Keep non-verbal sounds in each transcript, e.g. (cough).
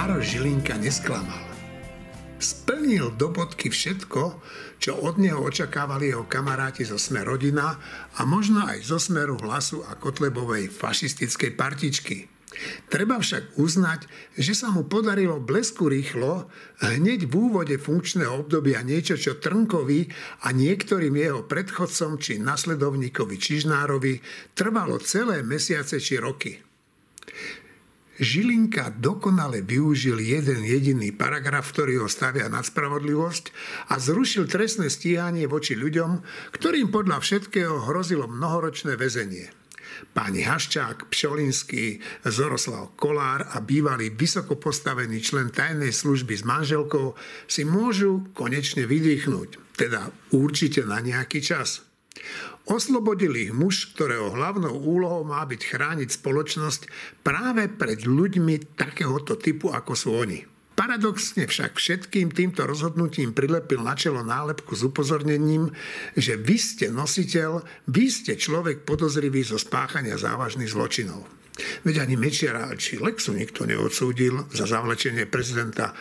Maroš Žilinka nesklamal. Splnil do bodky všetko, čo od neho očakávali jeho kamaráti zo Sme rodina a možno aj zo Smeru hlasu a Kotlebovej fašistickej partičky. Treba však uznať, že sa mu podarilo blesku rýchlo hneď v úvode funkčného obdobia niečo, čo Trnkovi a niektorým jeho predchodcom či nasledovníkovi Čižnárovi trvalo celé mesiace či roky. Žilinka dokonale využil jeden jediný paragraf, ktorý ho stavia nad spravodlivosť a zrušil trestné stíhanie voči ľuďom, ktorým podľa všetkého hrozilo mnohoročné väzenie. Páni Haščák, Pšolinský, Zoroslav Kolár a bývalý vysoko postavený člen tajnej služby s manželkou si môžu konečne vydýchnuť, teda určite na nejaký čas. Oslobodil ich muž, ktorého hlavnou úlohou má byť chrániť spoločnosť práve pred ľuďmi takéhoto typu, ako sú oni. Paradoxne však všetkým týmto rozhodnutím prilepil na čelo nálepku s upozornením, že vy ste nositeľ, vy ste človek podozrivý zo spáchania závažných zločinov. Veď ani Mečiara či Lexu nikto neodsúdil za zavlečenie prezidenta e,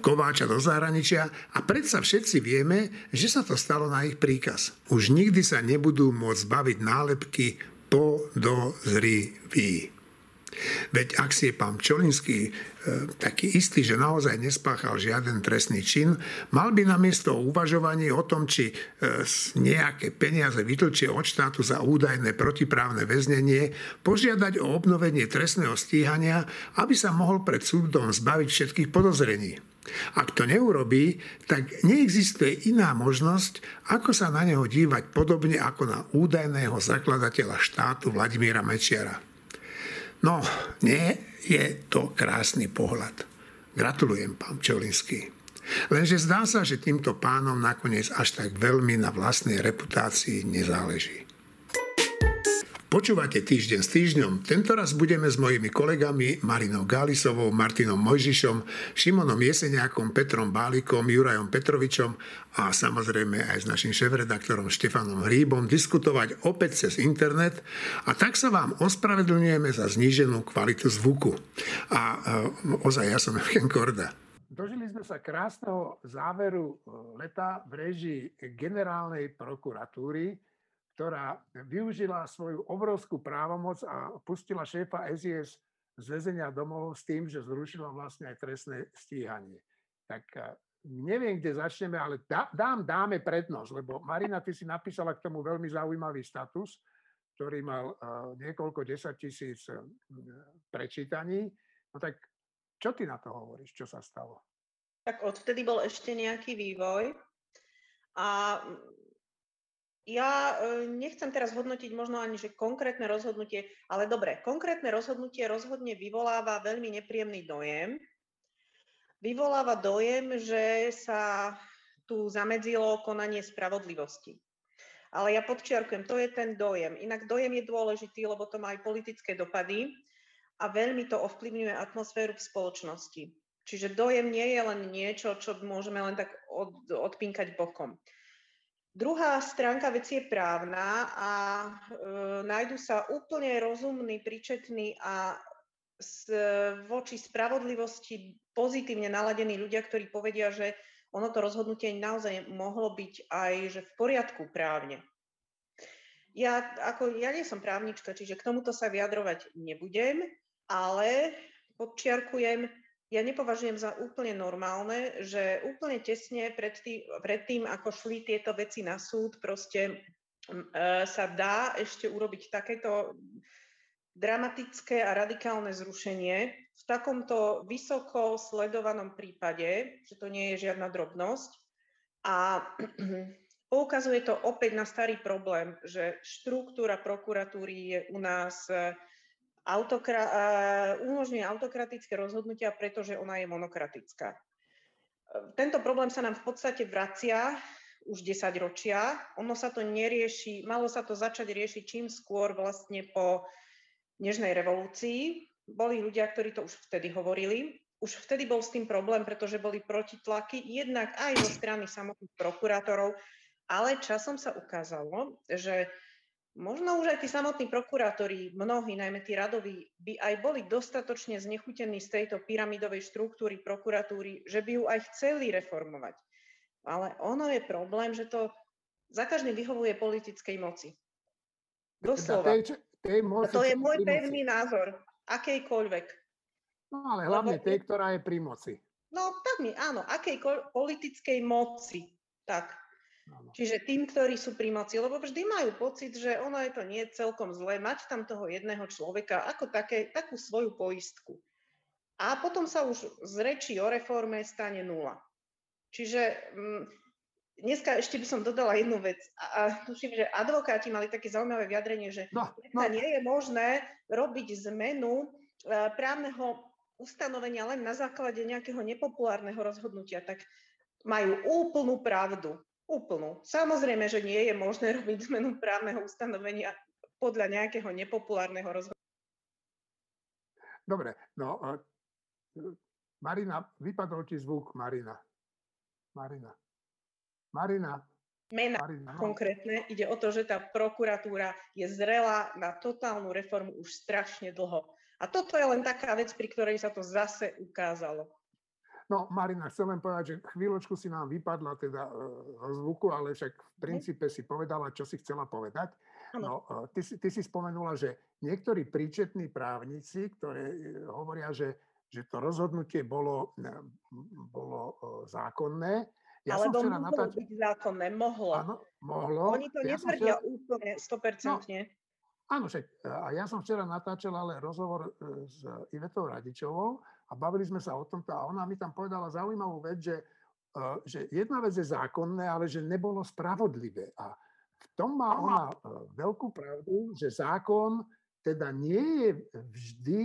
Kováča do zahraničia a predsa všetci vieme, že sa to stalo na ich príkaz. Už nikdy sa nebudú môcť zbaviť nálepky podozrivý. Veď ak si je pán Čolinský e, taký istý, že naozaj nespáchal žiaden trestný čin, mal by namiesto uvažovaní o tom, či e, nejaké peniaze vytlčie od štátu za údajné protiprávne väznenie, požiadať o obnovenie trestného stíhania, aby sa mohol pred súdom zbaviť všetkých podozrení. Ak to neurobí, tak neexistuje iná možnosť, ako sa na neho dívať podobne ako na údajného zakladateľa štátu Vladimíra Mečiara. No, nie je to krásny pohľad. Gratulujem, pán Čolinský. Lenže zdá sa, že týmto pánom nakoniec až tak veľmi na vlastnej reputácii nezáleží. Počúvate týždeň s týždňom. Tento raz budeme s mojimi kolegami Marinou Gálisovou, Martinom Mojžišom, Šimonom Jeseniakom, Petrom Bálikom, Jurajom Petrovičom a samozrejme aj s našim šéf-redaktorom Štefanom Hríbom diskutovať opäť cez internet a tak sa vám ospravedlňujeme za zníženú kvalitu zvuku. A e, ozaj, ja som Evgen Korda. Dožili sme sa krásneho záveru e, leta v režii generálnej prokuratúry, ktorá využila svoju obrovskú právomoc a pustila šéfa SIS z väzenia domov s tým, že zrušila vlastne aj trestné stíhanie. Tak eh, neviem, kde začneme, ale dám, dáme prednosť, lebo Marina, ty si napísala k tomu veľmi zaujímavý status, ktorý mal uh, niekoľko desať tisíc uh, prečítaní. No tak čo ty na to hovoríš, čo sa stalo? Tak odvtedy bol ešte nejaký vývoj a ja e, nechcem teraz hodnotiť možno ani, že konkrétne rozhodnutie, ale dobre, konkrétne rozhodnutie rozhodne vyvoláva veľmi nepríjemný dojem. Vyvoláva dojem, že sa tu zamedzilo konanie spravodlivosti. Ale ja podčiarkujem, to je ten dojem. Inak dojem je dôležitý, lebo to má aj politické dopady a veľmi to ovplyvňuje atmosféru v spoločnosti. Čiže dojem nie je len niečo, čo môžeme len tak od, odpinkať bokom. Druhá stránka veci je právna a e, nájdu sa úplne rozumní, príčetní a s, voči spravodlivosti pozitívne naladení ľudia, ktorí povedia, že ono to rozhodnutie naozaj mohlo byť aj že v poriadku právne. Ja, ako, ja nie som právnička, čiže k tomuto sa vyjadrovať nebudem, ale podčiarkujem, ja nepovažujem za úplne normálne, že úplne tesne pred tým, pred tým ako šli tieto veci na súd, proste e, sa dá ešte urobiť takéto dramatické a radikálne zrušenie v takomto vysoko sledovanom prípade, že to nie je žiadna drobnosť. A (clears throat) poukazuje to opäť na starý problém, že štruktúra prokuratúry je u nás autokra- umožňuje autokratické rozhodnutia, pretože ona je monokratická. Tento problém sa nám v podstate vracia už 10 ročia. Ono sa to nerieši, malo sa to začať riešiť čím skôr vlastne po Nežnej revolúcii. Boli ľudia, ktorí to už vtedy hovorili. Už vtedy bol s tým problém, pretože boli protitlaky jednak aj zo strany samotných prokurátorov, ale časom sa ukázalo, že možno už aj tí samotní prokurátori, mnohí, najmä tí radoví, by aj boli dostatočne znechutení z tejto pyramidovej štruktúry prokuratúry, že by ju aj chceli reformovať. Ale ono je problém, že to za každým vyhovuje politickej moci. Doslova. Tej, tej moci, to je môj pevný názor, akejkoľvek. No ale hlavne Lebo... tej, ktorá je pri moci. No tak mi, áno, akej politickej moci. Tak. Áno. Čiže tým, ktorí sú pri moci, lebo vždy majú pocit, že ono je to nie celkom zlé, mať tam toho jedného človeka ako také, takú svoju poistku. A potom sa už z reči o reforme stane nula. Čiže mm, dneska ešte by som dodala jednu vec. A, a tuším, že advokáti mali také zaujímavé vyjadrenie, že no, no. nie je možné robiť zmenu e, právneho ustanovenia len na základe nejakého nepopulárneho rozhodnutia. Tak majú úplnú pravdu. Úplnú. Samozrejme, že nie je možné (laughs) robiť zmenu právneho ustanovenia podľa nejakého nepopulárneho rozhodnutia. Dobre, no Marina, vypadol ti zvuk, Marina. Marina. Marina. Mena Marina, no. konkrétne. Ide o to, že tá prokuratúra je zrelá na totálnu reformu už strašne dlho. A toto je len taká vec, pri ktorej sa to zase ukázalo. No, Marina, chcem len povedať, že chvíľočku si nám vypadla teda e, zvuku, ale však v princípe si povedala, čo si chcela povedať. No, e, ty, ty si spomenula, že niektorí príčetní právnici, ktoré e, hovoria, že, že to rozhodnutie bolo, bolo zákonné, ja Alebo mohlo natáč... byť zákonné, mohlo. Áno, mohlo. Oni to ja netvrdia včera... úplne 100%. No, áno, však, a ja som včera natáčal ale rozhovor s Ivetou Radičovou a bavili sme sa o tomto a ona mi tam povedala zaujímavú vec, že, e, že jedna vec je zákonné, ale že nebolo spravodlivé. A v tom má ona e, veľkú pravdu, že zákon teda nie je vždy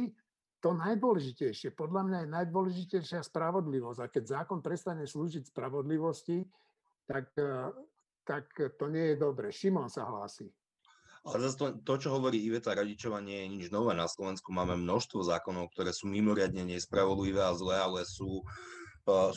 to najdôležitejšie, podľa mňa je najdôležitejšia spravodlivosť. A keď zákon prestane slúžiť spravodlivosti, tak, e, tak to nie je dobre. Šimon sa hlási. Ale zase to, to, čo hovorí Iveta Radičová, nie je nič nové. Na Slovensku máme množstvo zákonov, ktoré sú mimoriadne nespravodlivé a zlé, ale sú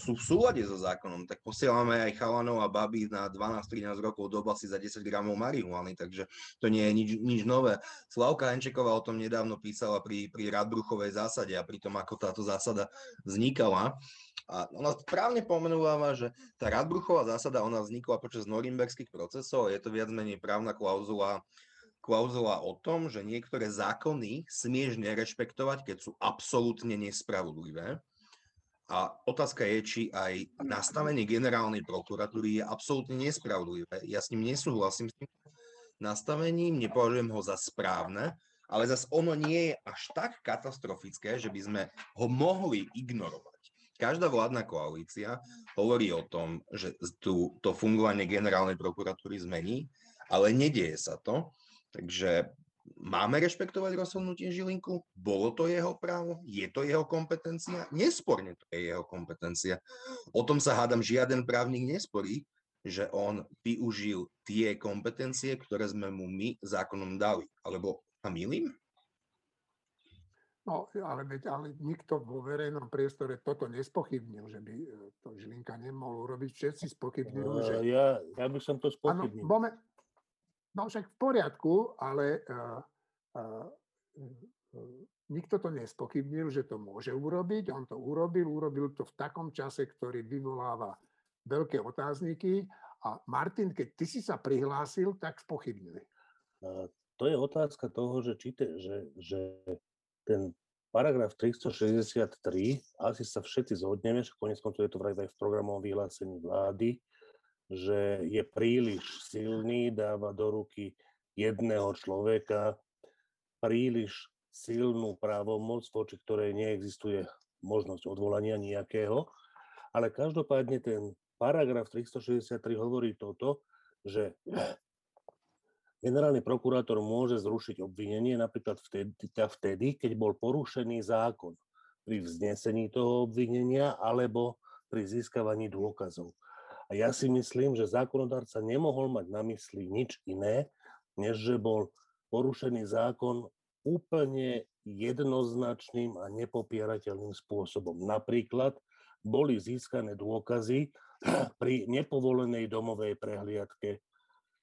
sú v súlade so zákonom, tak posielame aj chalanov a baby na 12-13 rokov do oblasti za 10 gramov marihuany, takže to nie je nič, nič nové. Slavka Henčeková o tom nedávno písala pri, pri Radbruchovej zásade a pri tom, ako táto zásada vznikala. A ona správne pomenúva, že tá Radbruchová zásada, ona vznikla počas norimberských procesov, je to viac menej právna klauzula klauzula o tom, že niektoré zákony smieš nerešpektovať, keď sú absolútne nespravodlivé. A otázka je, či aj nastavenie generálnej prokuratúry je absolútne nespravodlivé. Ja s ním nesúhlasím s tým nastavením, nepovažujem ho za správne, ale zase ono nie je až tak katastrofické, že by sme ho mohli ignorovať. Každá vládna koalícia hovorí o tom, že tu, to fungovanie generálnej prokuratúry zmení, ale nedieje sa to. Takže Máme rešpektovať rozhodnutie Žilinku? Bolo to jeho právo? Je to jeho kompetencia? Nesporne to je jeho kompetencia. O tom sa hádam, žiaden právnik nesporí, že on využil tie kompetencie, ktoré sme mu my zákonom dali. Alebo sa milím? No, ale, ale nikto vo verejnom priestore toto nespochybnil, že by e, to Žilinka nemohol urobiť. Všetci spochybnili, že... Ja, ja by som to spochybnil. Ano, No však v poriadku, ale uh, uh, nikto to nespochybnil, že to môže urobiť. On to urobil, urobil to v takom čase, ktorý vyvoláva veľké otázniky. A Martin, keď ty si sa prihlásil, tak spochybnili. To je otázka toho, že, či te, že, že ten paragraf 363, asi sa všetci zhodneme, že konec koncov je to vraj aj v programovom vyhlásení vlády, že je príliš silný, dáva do ruky jedného človeka príliš silnú právomoc, voči ktorej neexistuje možnosť odvolania nejakého. Ale každopádne ten paragraf 363 hovorí toto, že generálny prokurátor môže zrušiť obvinenie napríklad vtedy, vtedy, keď bol porušený zákon pri vznesení toho obvinenia alebo pri získavaní dôkazov. A ja si myslím, že zákonodárca nemohol mať na mysli nič iné, než že bol porušený zákon úplne jednoznačným a nepopierateľným spôsobom. Napríklad boli získané dôkazy pri nepovolenej domovej prehliadke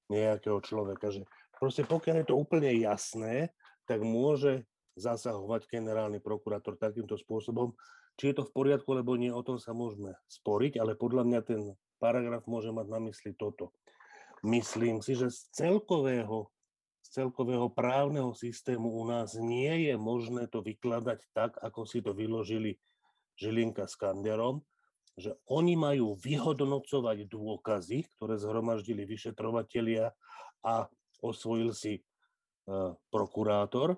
nejakého človeka, že proste pokiaľ je to úplne jasné, tak môže zasahovať generálny prokurátor takýmto spôsobom. Či je to v poriadku, alebo nie, o tom sa môžeme sporiť, ale podľa mňa ten paragraf môže mať na mysli toto. Myslím si, že z celkového, z celkového právneho systému u nás nie je možné to vykladať tak, ako si to vyložili Žilinka s Kanderom, že oni majú vyhodnocovať dôkazy, ktoré zhromaždili vyšetrovatelia a osvojil si uh, prokurátor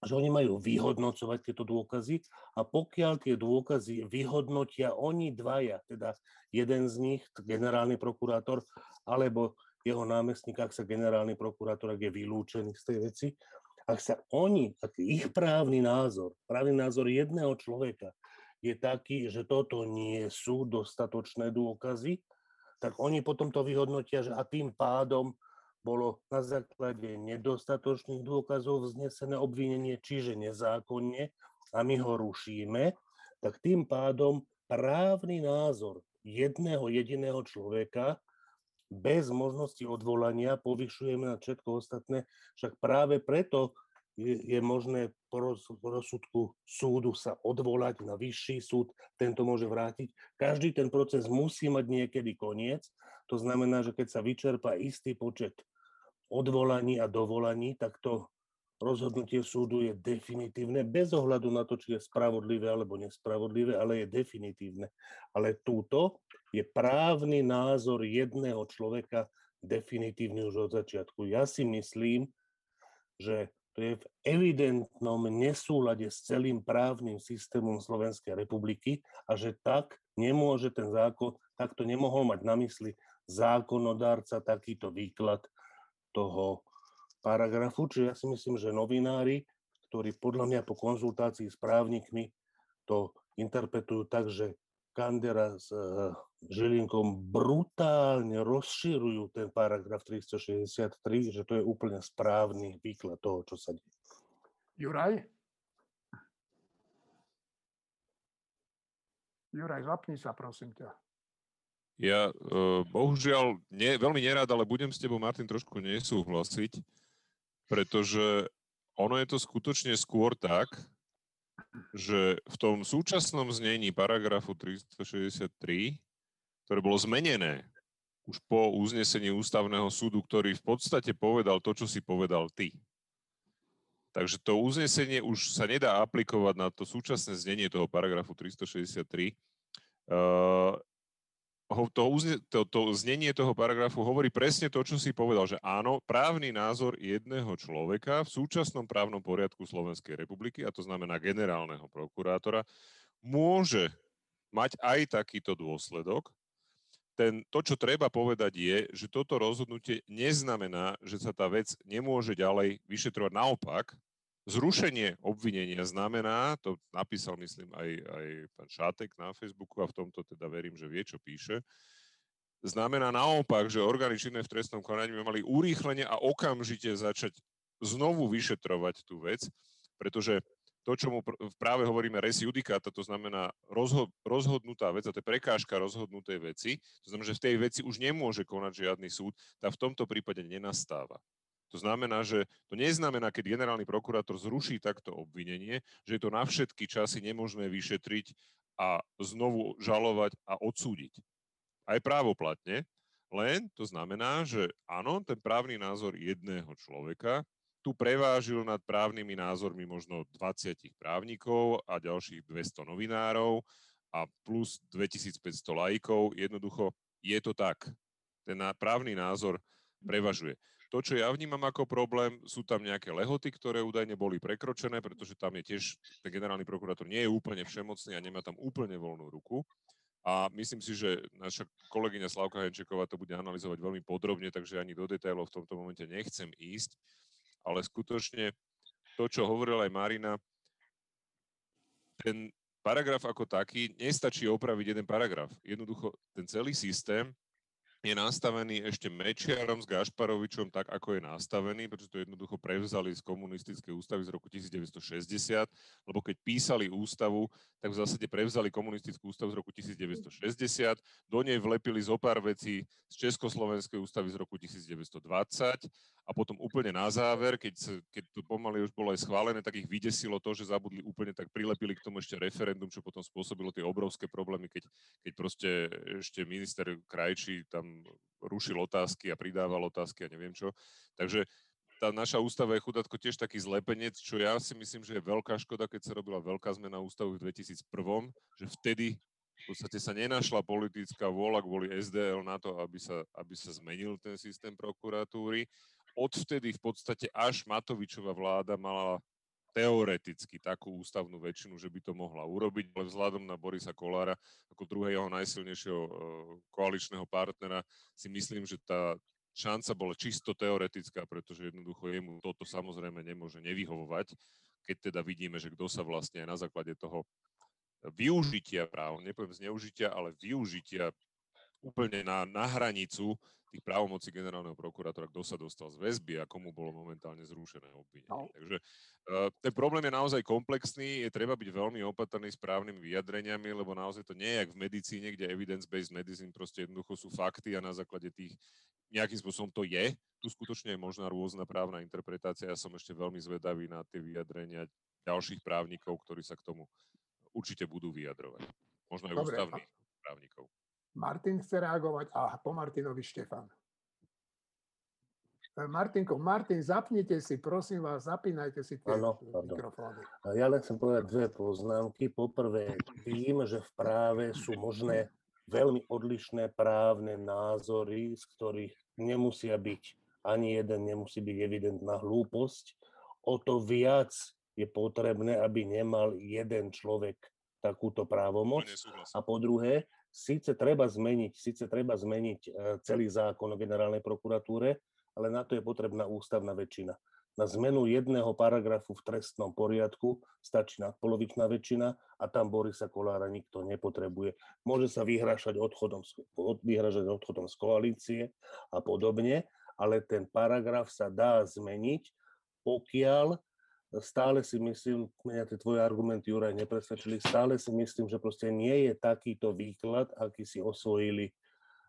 že oni majú vyhodnocovať tieto dôkazy a pokiaľ tie dôkazy vyhodnotia oni dvaja, teda jeden z nich, generálny prokurátor, alebo jeho námestník, ak sa generálny prokurátor, ak je vylúčený z tej veci, ak sa oni, ak ich právny názor, právny názor jedného človeka je taký, že toto nie sú dostatočné dôkazy, tak oni potom to vyhodnotia, že a tým pádom bolo na základe nedostatočných dôkazov vznesené obvinenie, čiže nezákonne, a my ho rušíme, tak tým pádom právny názor jedného jediného človeka bez možnosti odvolania povyšujeme na všetko ostatné, však práve preto je, možné po rozsudku súdu sa odvolať na vyšší súd, tento môže vrátiť. Každý ten proces musí mať niekedy koniec, to znamená, že keď sa vyčerpa istý počet odvolaní a dovolaní, tak to rozhodnutie súdu je definitívne, bez ohľadu na to, či je spravodlivé alebo nespravodlivé, ale je definitívne. Ale túto je právny názor jedného človeka definitívny už od začiatku. Ja si myslím, že to je v evidentnom nesúlade s celým právnym systémom Slovenskej republiky a že tak nemôže ten zákon, takto nemohol mať na mysli zákonodárca takýto výklad toho paragrafu. Čiže ja si myslím, že novinári, ktorí podľa mňa po konzultácii s právnikmi to interpretujú tak, že Kandera s uh, Žilinkom brutálne rozširujú ten paragraf 363, že to je úplne správny výklad toho, čo sa deje. Juraj? Juraj, zapni sa, prosím ťa. Ja uh, bohužiaľ nie, veľmi nerád, ale budem s tebou, Martin, trošku nesúhlasiť, pretože ono je to skutočne skôr tak, že v tom súčasnom znení paragrafu 363, ktoré bolo zmenené už po uznesení ústavného súdu, ktorý v podstate povedal to, čo si povedal ty. Takže to uznesenie už sa nedá aplikovať na to súčasné znenie toho paragrafu 363. Uh, to, to, to znenie toho paragrafu hovorí presne to, čo si povedal, že áno, právny názor jedného človeka v súčasnom právnom poriadku Slovenskej republiky, a to znamená generálneho prokurátora, môže mať aj takýto dôsledok. Ten, to, čo treba povedať, je, že toto rozhodnutie neznamená, že sa tá vec nemôže ďalej vyšetrovať. Naopak, Zrušenie obvinenia znamená, to napísal myslím aj, aj pán Šátek na Facebooku a v tomto teda verím, že vie, čo píše, znamená naopak, že orgány činné v trestnom konaní by mali urýchlenie a okamžite začať znovu vyšetrovať tú vec, pretože to, čo mu práve hovoríme res judicata, to znamená rozho- rozhodnutá vec, a to je prekážka rozhodnutej veci, to znamená, že v tej veci už nemôže konať žiadny súd, tá v tomto prípade nenastáva. To znamená, že to neznamená, keď generálny prokurátor zruší takto obvinenie, že je to na všetky časy nemožné vyšetriť a znovu žalovať a odsúdiť. Aj právoplatne, len to znamená, že áno, ten právny názor jedného človeka tu prevážil nad právnymi názormi možno 20 právnikov a ďalších 200 novinárov a plus 2500 lajkov. Jednoducho je to tak. Ten právny názor prevažuje. To, čo ja vnímam ako problém, sú tam nejaké lehoty, ktoré údajne boli prekročené, pretože tam je tiež, ten generálny prokurátor nie je úplne všemocný a nemá tam úplne voľnú ruku. A myslím si, že naša kolegyňa Slavka Henčeková to bude analyzovať veľmi podrobne, takže ani do detailov v tomto momente nechcem ísť. Ale skutočne to, čo hovorila aj Marina, ten paragraf ako taký, nestačí opraviť jeden paragraf. Jednoducho ten celý systém je nastavený ešte Mečiarom s Gašparovičom tak, ako je nastavený, pretože to jednoducho prevzali z komunistickej ústavy z roku 1960, lebo keď písali ústavu, tak v zásade prevzali komunistickú ústavu z roku 1960, do nej vlepili zo pár vecí z Československej ústavy z roku 1920 a potom úplne na záver, keď, keď to pomaly už bolo aj schválené, tak ich vydesilo to, že zabudli úplne, tak prilepili k tomu ešte referendum, čo potom spôsobilo tie obrovské problémy, keď, keď proste ešte minister Krajčí tam rušil otázky a pridával otázky a neviem čo. Takže tá naša ústava je chudátko tiež taký zlepenec, čo ja si myslím, že je veľká škoda, keď sa robila veľká zmena ústavy v 2001, že vtedy v podstate sa nenašla politická vôľa kvôli SDL na to, aby sa, aby sa zmenil ten systém prokuratúry. Odvtedy v podstate až Matovičová vláda mala teoreticky takú ústavnú väčšinu, že by to mohla urobiť, ale vzhľadom na Borisa Kolára ako druhého najsilnejšieho eh, koaličného partnera si myslím, že tá šanca bola čisto teoretická, pretože jednoducho jemu toto samozrejme nemôže nevyhovovať, keď teda vidíme, že kto sa vlastne aj na základe toho využitia práv, nepoviem zneužitia, ale využitia úplne na, na hranicu tých právomocí generálneho prokurátora, kto sa dostal z väzby a komu bolo momentálne zrušené obvinenie. No. Takže uh, ten problém je naozaj komplexný, je treba byť veľmi opatrný s právnymi vyjadreniami, lebo naozaj to nie je jak v medicíne, kde evidence-based medicine proste jednoducho sú fakty a na základe tých nejakým spôsobom to je. Tu skutočne je možná rôzna právna interpretácia. Ja som ešte veľmi zvedavý na tie vyjadrenia ďalších právnikov, ktorí sa k tomu určite budú vyjadrovať. Možno aj Dobre, ústavných právnikov. Martin chce reagovať a po Martinovi Štefan. E, Martinko, Martin, zapnite si, prosím vás, zapínajte si tie ano, mikrofóny. Ja len chcem povedať dve poznámky. Poprvé, tým, že v práve sú možné veľmi odlišné právne názory, z ktorých nemusia byť, ani jeden nemusí byť evidentná hlúposť, o to viac je potrebné, aby nemal jeden človek takúto právomoc. A po druhé, síce treba zmeniť, síce treba zmeniť e, celý zákon o generálnej prokuratúre, ale na to je potrebná ústavná väčšina. Na zmenu jedného paragrafu v trestnom poriadku stačí nadpolovičná väčšina a tam Borisa Kolára nikto nepotrebuje. Môže sa vyhražať odchodom, vyhražať odchodom z koalície a podobne, ale ten paragraf sa dá zmeniť, pokiaľ stále si myslím, mňa tie tvoje argumenty, Juraj, nepresvedčili, stále si myslím, že proste nie je takýto výklad, aký si osvojili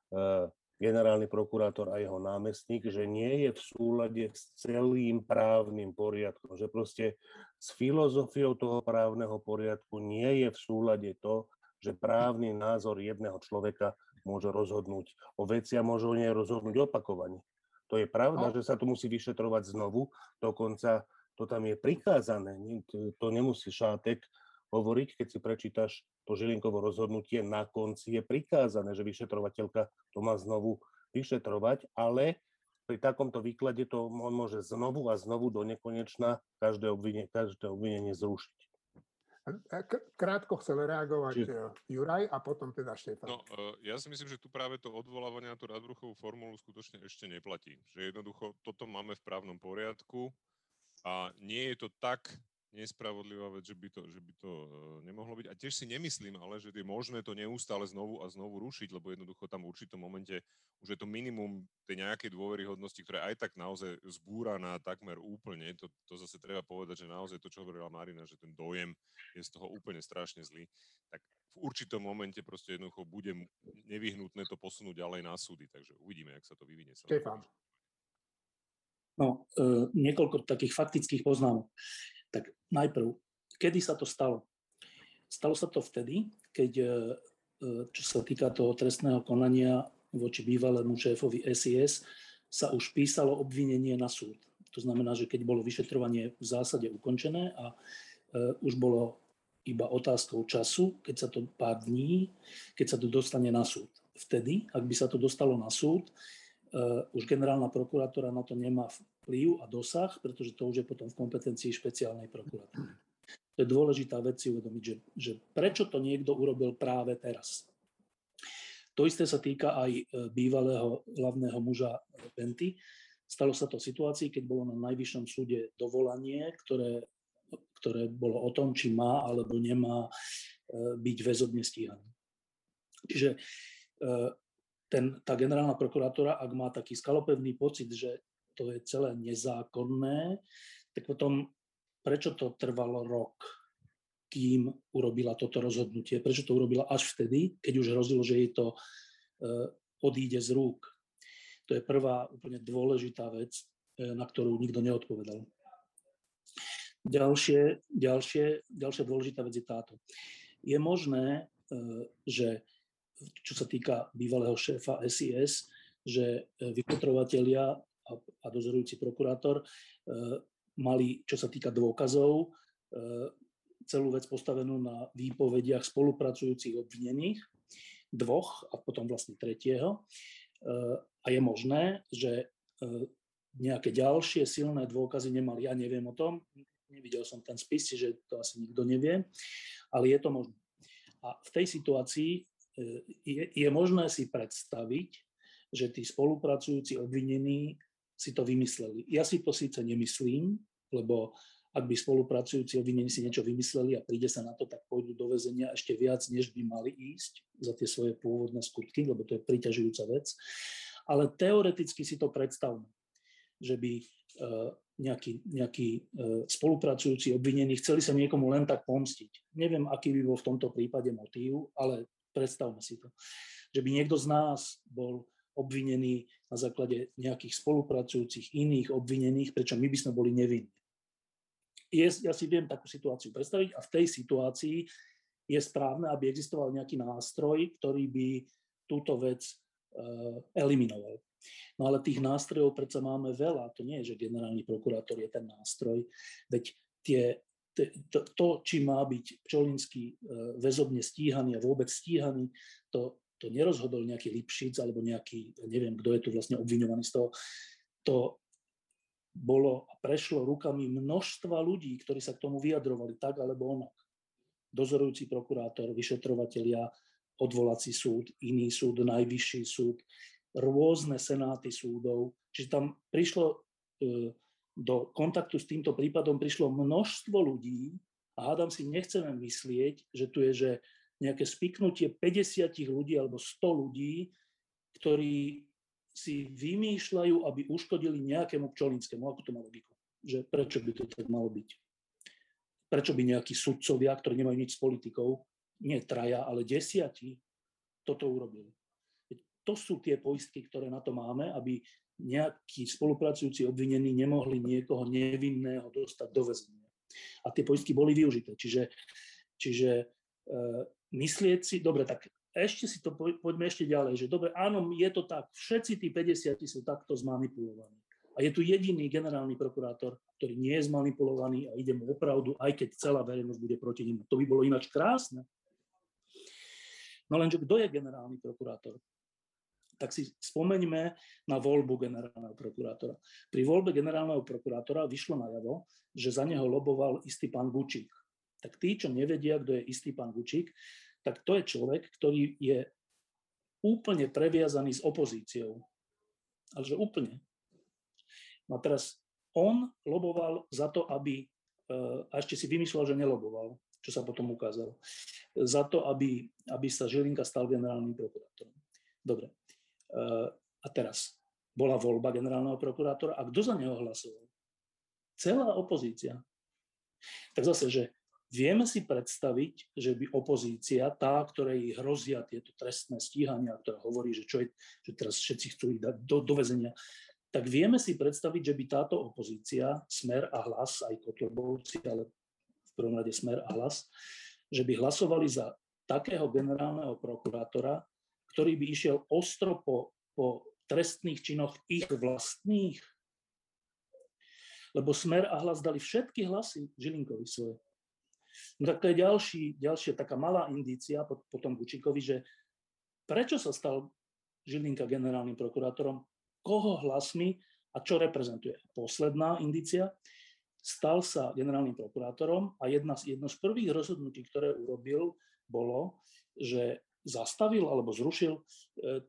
uh, generálny prokurátor a jeho námestník, že nie je v súlade s celým právnym poriadkom, že proste s filozofiou toho právneho poriadku nie je v súlade to, že právny názor jedného človeka môže rozhodnúť o veci a môže o nej rozhodnúť opakovane. To je pravda, no. že sa to musí vyšetrovať znovu, dokonca to tam je prikázané. To nemusí šátek hovoriť, keď si prečítaš to Žilinkovo rozhodnutie, na konci je prikázané, že vyšetrovateľka to má znovu vyšetrovať, ale pri takomto výklade to on môže znovu a znovu do nekonečna každé obvinenie, každé obvinenie zrušiť. Krátko chcel reagovať Či... Eh, Juraj a potom teda Štefan. No, eh, ja si myslím, že tu práve to odvolávanie na tú Radbruchovú formulu skutočne ešte neplatí. Že jednoducho toto máme v právnom poriadku, a nie je to tak nespravodlivá vec, že by to, že by to uh, nemohlo byť. A tiež si nemyslím, ale že je možné to neustále znovu a znovu rušiť, lebo jednoducho tam v určitom momente už je to minimum tej nejakej dôveryhodnosti, ktoré aj tak naozaj zbúra na takmer úplne. To, to zase treba povedať, že naozaj to, čo hovorila Marina, že ten dojem je z toho úplne strašne zlý, tak v určitom momente proste jednoducho bude nevyhnutné to posunúť ďalej na súdy. Takže uvidíme, jak sa to vyvinie. Štefán. No, e, niekoľko takých faktických poznámok. Tak najprv, kedy sa to stalo? Stalo sa to vtedy, keď, e, e, čo sa týka toho trestného konania voči bývalému šéfovi SIS, sa už písalo obvinenie na súd. To znamená, že keď bolo vyšetrovanie v zásade ukončené a e, už bolo iba otázkou času, keď sa to pár dní, keď sa to dostane na súd. Vtedy, ak by sa to dostalo na súd, uh, už generálna prokurátora na to nemá vplyv a dosah, pretože to už je potom v kompetencii špeciálnej prokuratúry. To je dôležitá vec si uvedomiť, že, že prečo to niekto urobil práve teraz. To isté sa týka aj e, bývalého hlavného muža Penty. Stalo sa to v situácii, keď bolo na najvyššom súde dovolanie, ktoré, ktoré bolo o tom, či má alebo nemá e, byť väzobne stíhaný. Čiže ten, tá generálna prokuratúra, ak má taký skalopevný pocit, že to je celé nezákonné, tak potom prečo to trvalo rok, kým urobila toto rozhodnutie? Prečo to urobila až vtedy, keď už hrozilo, že jej to uh, odíde z rúk? To je prvá úplne dôležitá vec. na ktorú nikto neodpovedal. Ďalšie, ďalšie, ďalšia dôležitá vec je táto. Je možné, že čo sa týka bývalého šéfa SIS, že vypotrovatelia a dozorujúci prokurátor mali, čo sa týka dôkazov, celú vec postavenú na výpovediach spolupracujúcich obvinených, dvoch a potom vlastne tretieho. A je možné, že nejaké ďalšie silné dôkazy nemali. Ja neviem o tom, nevidel som ten spis, že to asi nikto nevie, ale je to možné. A v tej situácii e, je, je možné si predstaviť, že tí spolupracujúci obvinení si to vymysleli. Ja si to síce nemyslím, lebo ak by spolupracujúci obvinení si niečo vymysleli a príde sa na to, tak pôjdu do väzenia ešte viac, než by mali ísť za tie svoje pôvodné skutky, lebo to je priťažujúca vec. Ale teoreticky si to predstavme, že by e, nejaký, nejaký e, spolupracujúci obvinení chceli sa niekomu len tak pomstiť. Neviem, aký by bol v tomto prípade motív, ale predstavme si to. Že by niekto z nás bol obvinený na základe nejakých spolupracujúcich iných obvinených, prečo my by sme boli nevinní je, ja si viem takú situáciu predstaviť a v tej situácii je správne, aby existoval nejaký nástroj, ktorý by túto vec uh, eliminoval. No ale tých nástrojov predsa máme veľa. To nie je, že generálny prokurátor je ten nástroj. Veď tie, to, to, či má byť Pčolinský uh, väzobne stíhaný a vôbec stíhaný, to, to nerozhodol nejaký Lipšic alebo nejaký, neviem, kto je tu vlastne obviňovaný z toho. To bolo a prešlo rukami množstva ľudí, ktorí sa k tomu vyjadrovali tak alebo onak. Dozorujúci prokurátor, vyšetrovatelia, odvolací súd, iný súd, najvyšší súd, rôzne senáty súdov. Čiže tam prišlo e, do kontaktu s týmto prípadom prišlo množstvo ľudí a hádam si nechceme myslieť, že tu je že nejaké spiknutie 50 ľudí alebo 100 ľudí, ktorí si vymýšľajú, aby uškodili nejakému pčolinskému. Ako to má logiku? Že prečo by to tak malo byť? Prečo by nejakí sudcovia, ktorí nemajú nič s politikou, nie traja, ale desiatí, toto urobili? To sú tie poistky, ktoré na to máme, aby nejakí spolupracujúci obvinení nemohli niekoho nevinného dostať do väzenia. A tie poistky boli využité. Čiže, čiže e, myslieť si, dobre, tak ešte si to poďme ešte ďalej, že dobre, áno, je to tak, všetci tí 50 sú takto zmanipulovaní. A je tu jediný generálny prokurátor, ktorý nie je zmanipulovaný a ide mu opravdu, aj keď celá verejnosť bude proti ním. To by bolo ináč krásne. No lenže kto je generálny prokurátor? Tak si spomeňme na voľbu generálneho prokurátora. Pri voľbe generálneho prokurátora vyšlo najavo, že za neho loboval istý pán Gučík. Tak tí, čo nevedia, kto je istý pán Gučík, tak to je človek, ktorý je úplne previazaný s opozíciou. Ale že úplne. No a teraz on loboval za to, aby, eh, a ešte si vymyslel, že neloboval, čo sa potom ukázalo, za to, aby, aby sa Žilinka stal generálnym prokurátorom. Dobre. Eh, a teraz bola voľba generálneho prokurátora a kto za neho hlasoval? Celá opozícia. Tak zase, že Vieme si predstaviť, že by opozícia, tá, ktorej hrozia tieto trestné stíhania, ktorá hovorí, že, čo je, že teraz všetci chcú ich dať do, do väzenia, tak vieme si predstaviť, že by táto opozícia, Smer a Hlas, aj Kotlebovci, ale v prvom rade Smer a Hlas, že by hlasovali za takého generálneho prokurátora, ktorý by išiel ostro po, po trestných činoch ich vlastných. Lebo Smer a Hlas dali všetky hlasy Žilinkovi svoje. No tak to je ďalší, ďalšia taká malá indícia po, po tom Bučíkovi, že prečo sa stal Žilinka generálnym prokurátorom, koho hlasmi a čo reprezentuje. Posledná indícia, stal sa generálnym prokurátorom a jedna, jedno z prvých rozhodnutí, ktoré urobil, bolo, že zastavil alebo zrušil e,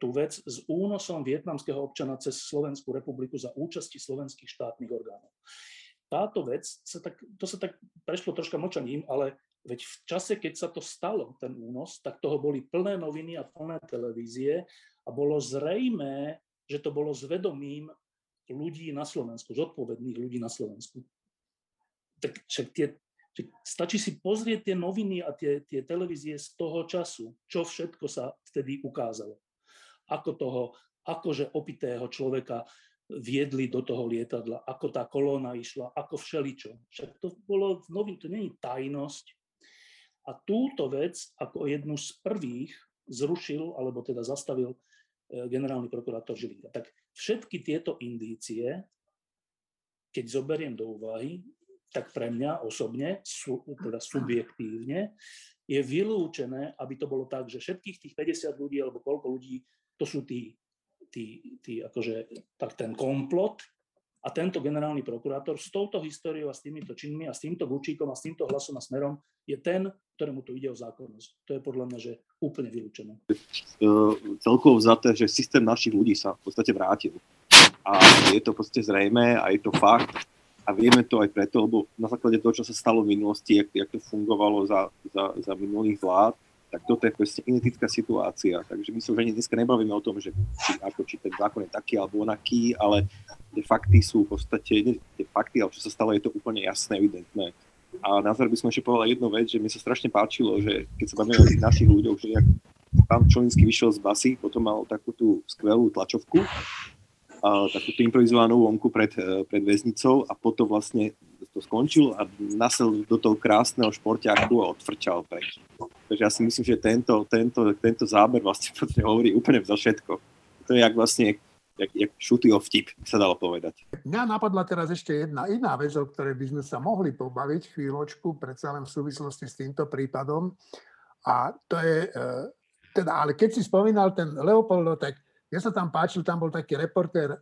tú vec s únosom vietnamského občana cez Slovenskú republiku za účasti slovenských štátnych orgánov táto vec, sa tak, to sa tak prešlo troška močaním, ale veď v čase, keď sa to stalo, ten únos, tak toho boli plné noviny a plné televízie a bolo zrejmé, že to bolo zvedomím ľudí na Slovensku, zodpovedných ľudí na Slovensku. Tak však tie, stačí si pozrieť tie noviny a tie, tie televízie z toho času, čo všetko sa vtedy ukázalo. Ako toho, akože opitého človeka viedli do toho lietadla, ako tá kolóna išla, ako všeličo. Však to bolo v novin, to není tajnosť. A túto vec ako jednu z prvých zrušil, alebo teda zastavil e, generálny prokurátor Žilinka. Tak všetky tieto indície, keď zoberiem do úvahy, tak pre mňa osobne, teda subjektívne, je vylúčené, aby to bolo tak, že všetkých tých 50 ľudí alebo koľko ľudí, to sú tí tí, tí akože, tak ten komplot a tento generálny prokurátor s touto históriou a s týmito činmi a s týmto Vučíkom a s týmto hlasom a smerom je ten, ktorému tu ide o zákonnosť. To je podľa mňa, že úplne vylúčené. Celkovo to, že systém našich ľudí sa v podstate vrátil. A je to proste zrejme a je to fakt. A vieme to aj preto, lebo na základe toho, čo sa stalo v minulosti, jak, jak to fungovalo za, za, za minulých vlád, tak toto je proste identická situácia. Takže my sa už ani dneska nebavíme o tom, že či, ako, či ten zákon je taký alebo onaký, ale tie fakty sú v podstate, tie fakty, ale čo sa stalo, je to úplne jasné, evidentné. A na záver by som ešte povedal jednu vec, že mi sa strašne páčilo, že keď sa bavíme o tých našich ľuďoch, že jak pán Čolinský vyšiel z basy, potom mal takú tú skvelú tlačovku, a takú improvizovanú vonku pred, eh, pred väznicou a potom vlastne to skončil a nasel do toho krásneho športiaku a odfrčal preč. Takže ja si myslím, že tento, tento, tento záber vlastne (laughs) hovorí úplne za všetko. To je jak vlastne jak, jak šutý vtip, by sa dalo povedať. Mňa napadla teraz ešte jedna iná vec, o ktorej by sme sa mohli pobaviť chvíľočku, predsa len v súvislosti s týmto prípadom. A to je, e, teda, ale keď si spomínal ten Leopoldo, tak ja sa tam páčil, tam bol taký reportér, e,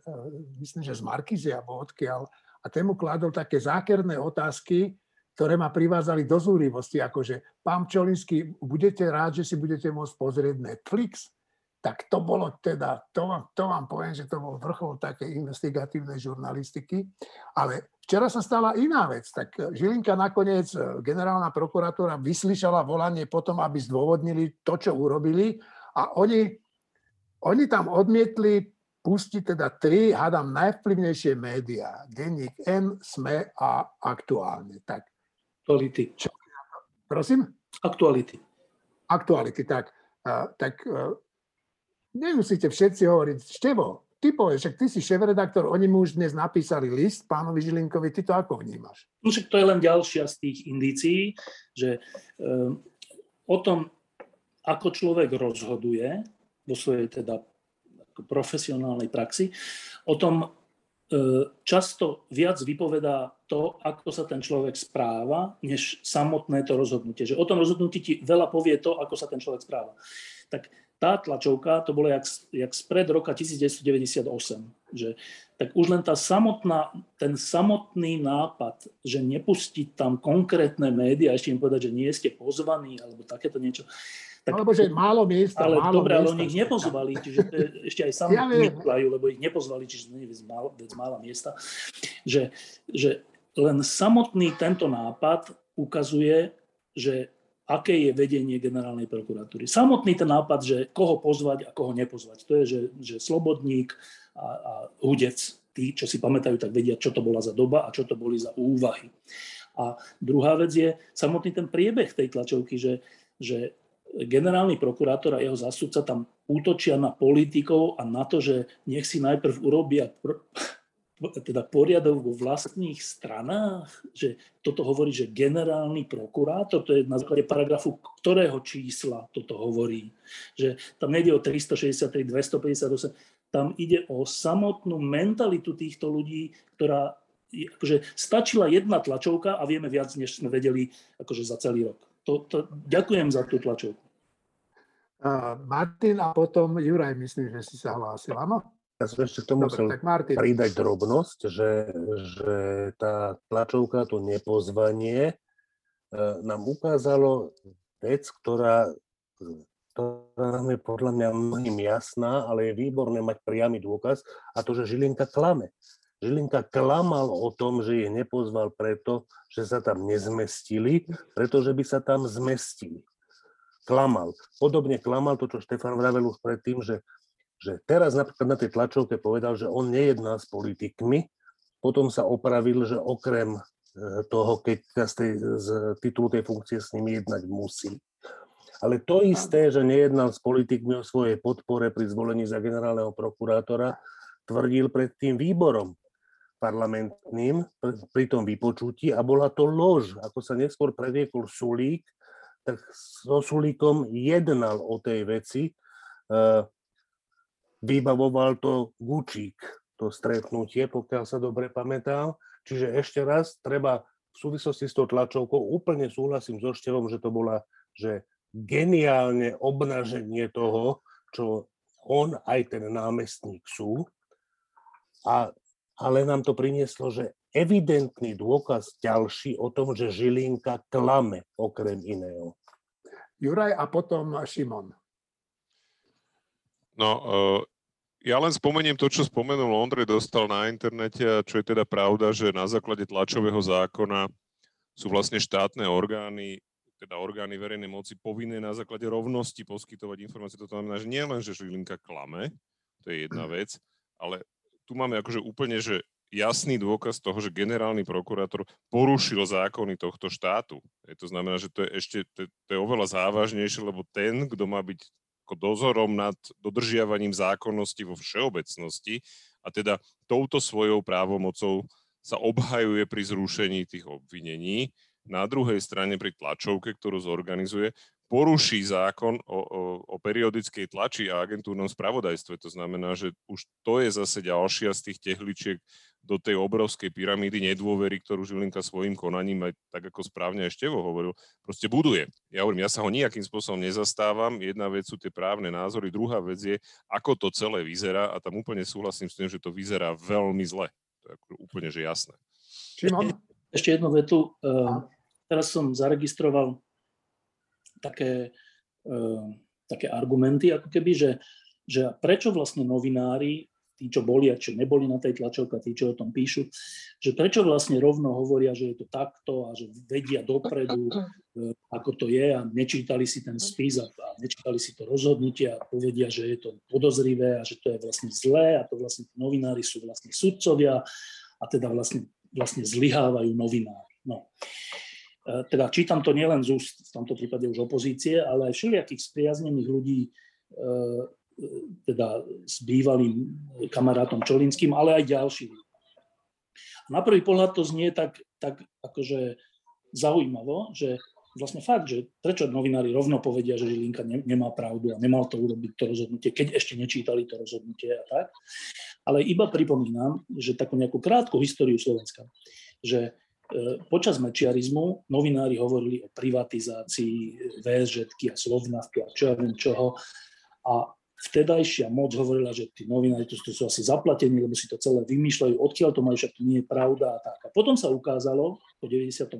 myslím, že z Markízy alebo odkiaľ, a ten mu kladol také zákerné otázky, ktoré ma privázali do zúrivosti, akože pán Čolinský, budete rád, že si budete môcť pozrieť Netflix? Tak to bolo teda, to vám, to vám poviem, že to bol vrchol takej investigatívnej žurnalistiky. Ale včera sa stala iná vec. Tak Žilinka nakoniec, e, generálna prokuratúra vyslyšala volanie potom, aby zdôvodnili to, čo urobili a oni, oni tam odmietli pustiť teda tri, hádam, najvplyvnejšie médiá. Denník N, SME a Aktuálne. Tak. Aktuality. Čo? Prosím? Aktuality. Aktuality, tak. Uh, tak uh, nemusíte všetci hovoriť, Števo, ty povieš, však ty si šéf-redaktor, oni mu už dnes napísali list pánovi Žilinkovi, ty to ako vnímaš? No však to je len ďalšia z tých indícií, že um, o tom, ako človek rozhoduje vo svojej teda profesionálnej praxi. O tom e, často viac vypovedá to, ako sa ten človek správa, než samotné to rozhodnutie. Že o tom rozhodnutí ti veľa povie to, ako sa ten človek správa. Tak tá tlačovka, to bolo jak, jak spred roka 1998, že tak už len tá samotná, ten samotný nápad, že nepustiť tam konkrétne médiá, ešte im povedať, že nie ste pozvaní, alebo takéto niečo, tak, Alebo že málo miesta. Ale málo dobre, ale oni ich nepozvali, čiže ešte aj (laughs) sami ja lebo ich nepozvali, čiže nie je málo, vec mála miesta. Že, že len samotný tento nápad ukazuje, že aké je vedenie generálnej prokuratúry. Samotný ten nápad, že koho pozvať a koho nepozvať. To je, že, že Slobodník a, a Hudec, tí, čo si pamätajú, tak vedia, čo to bola za doba a čo to boli za úvahy. A druhá vec je samotný ten priebeh tej tlačovky, že, že generálny prokurátor a jeho zástupca tam útočia na politikov a na to, že nech si najprv urobia pr- teda poriadok vo vlastných stranách, že toto hovorí, že generálny prokurátor, to je na základe paragrafu ktorého čísla toto hovorí, že tam nejde o 363, 258, tam ide o samotnú mentalitu týchto ľudí, ktorá akože stačila jedna tlačovka a vieme viac, než sme vedeli akože za celý rok. To, to, ďakujem za tú tlačovku. Uh, Martin a potom Juraj, myslím, že si sa hlásil, áno? Ja som ešte k tomu musel pridať drobnosť, že, že tá tlačovka, to nepozvanie, uh, nám ukázalo vec, ktorá, ktorá nám je podľa mňa mnohým jasná, ale je výborné mať priamy dôkaz a to, že Žilinka klame. Žilinka klamal o tom, že je nepozval preto, že sa tam nezmestili, pretože by sa tam zmestili. Klamal. Podobne klamal to, čo Štefan vravel už predtým, že, že teraz napríklad na tej tlačovke povedal, že on nejedná s politikmi, potom sa opravil, že okrem e, toho, keď z, tej, z titulu tej funkcie s nimi jednať musí. Ale to isté, že nejednal s politikmi o svojej podpore pri zvolení za generálneho prokurátora, tvrdil pred tým výborom parlamentným pri tom vypočutí a bola to lož. Ako sa neskôr predviekol Sulík, tak so Sulíkom jednal o tej veci. E, vybavoval to Gučík, to stretnutie, pokiaľ sa dobre pamätám. Čiže ešte raz, treba v súvislosti s tou tlačovkou úplne súhlasím so Števom, že to bola že geniálne obnaženie toho, čo on aj ten námestník sú. A, ale nám to prinieslo, že evidentný dôkaz ďalší o tom, že Žilinka klame okrem iného. Juraj a potom Šimon. No, uh, ja len spomeniem to, čo spomenul Ondrej, dostal na internete čo je teda pravda, že na základe tlačového zákona sú vlastne štátne orgány teda orgány verejnej moci povinné na základe rovnosti poskytovať informácie. To znamená, že nie len, že Žilinka klame, to je jedna vec, ale tu máme akože úplne, že jasný dôkaz toho, že generálny prokurátor porušil zákony tohto štátu. Je to znamená, že to je ešte to, to je oveľa závažnejšie, lebo ten, kto má byť ako dozorom nad dodržiavaním zákonnosti vo všeobecnosti a teda touto svojou právomocou sa obhajuje pri zrušení tých obvinení, na druhej strane pri tlačovke, ktorú zorganizuje, poruší zákon o, o, o periodickej tlači a agentúrnom spravodajstve. To znamená, že už to je zase ďalšia z tých tehličiek do tej obrovskej pyramídy nedôvery, ktorú Žilinka svojim konaním, aj tak ako správne ešte hovoril, proste buduje. Ja hovorím, ja sa ho nejakým spôsobom nezastávam. Jedna vec sú tie právne názory, druhá vec je, ako to celé vyzerá a tam úplne súhlasím s tým, že to vyzerá veľmi zle. To je úplne, že jasné. Šimon? Ešte jednu vetu. Uh, teraz som zaregistroval také, uh, také argumenty, ako keby, že, že prečo vlastne novinári, tí, čo boli a čo neboli na tej tlačovke, tí, čo o tom píšu, že prečo vlastne rovno hovoria, že je to takto a že vedia dopredu, uh, ako to je a nečítali si ten spis a, a nečítali si to rozhodnutie a povedia, že je to podozrivé a že to je vlastne zlé a to vlastne novinári sú vlastne sudcovia a teda vlastne vlastne zlyhávajú novinári. No. E, teda čítam to nielen z úst, v tomto prípade už opozície, ale aj všelijakých spriaznených ľudí, e, teda s bývalým kamarátom Čolinským, ale aj ďalší. Na prvý pohľad to znie tak, tak akože zaujímavo, že vlastne fakt, že prečo novinári rovno povedia, že Žilinka ne, nemá pravdu a nemal to urobiť to rozhodnutie, keď ešte nečítali to rozhodnutie a tak. Ale iba pripomínam, že takú nejakú krátku históriu Slovenska, že e, počas mečiarizmu novinári hovorili o privatizácii VSŽ a Slovnavky a čo ja viem čoho. A vtedajšia moc hovorila, že tí novinári to, to sú asi zaplatení, lebo si to celé vymýšľajú, odkiaľ to majú, však to nie je pravda a tak. A potom sa ukázalo po 98.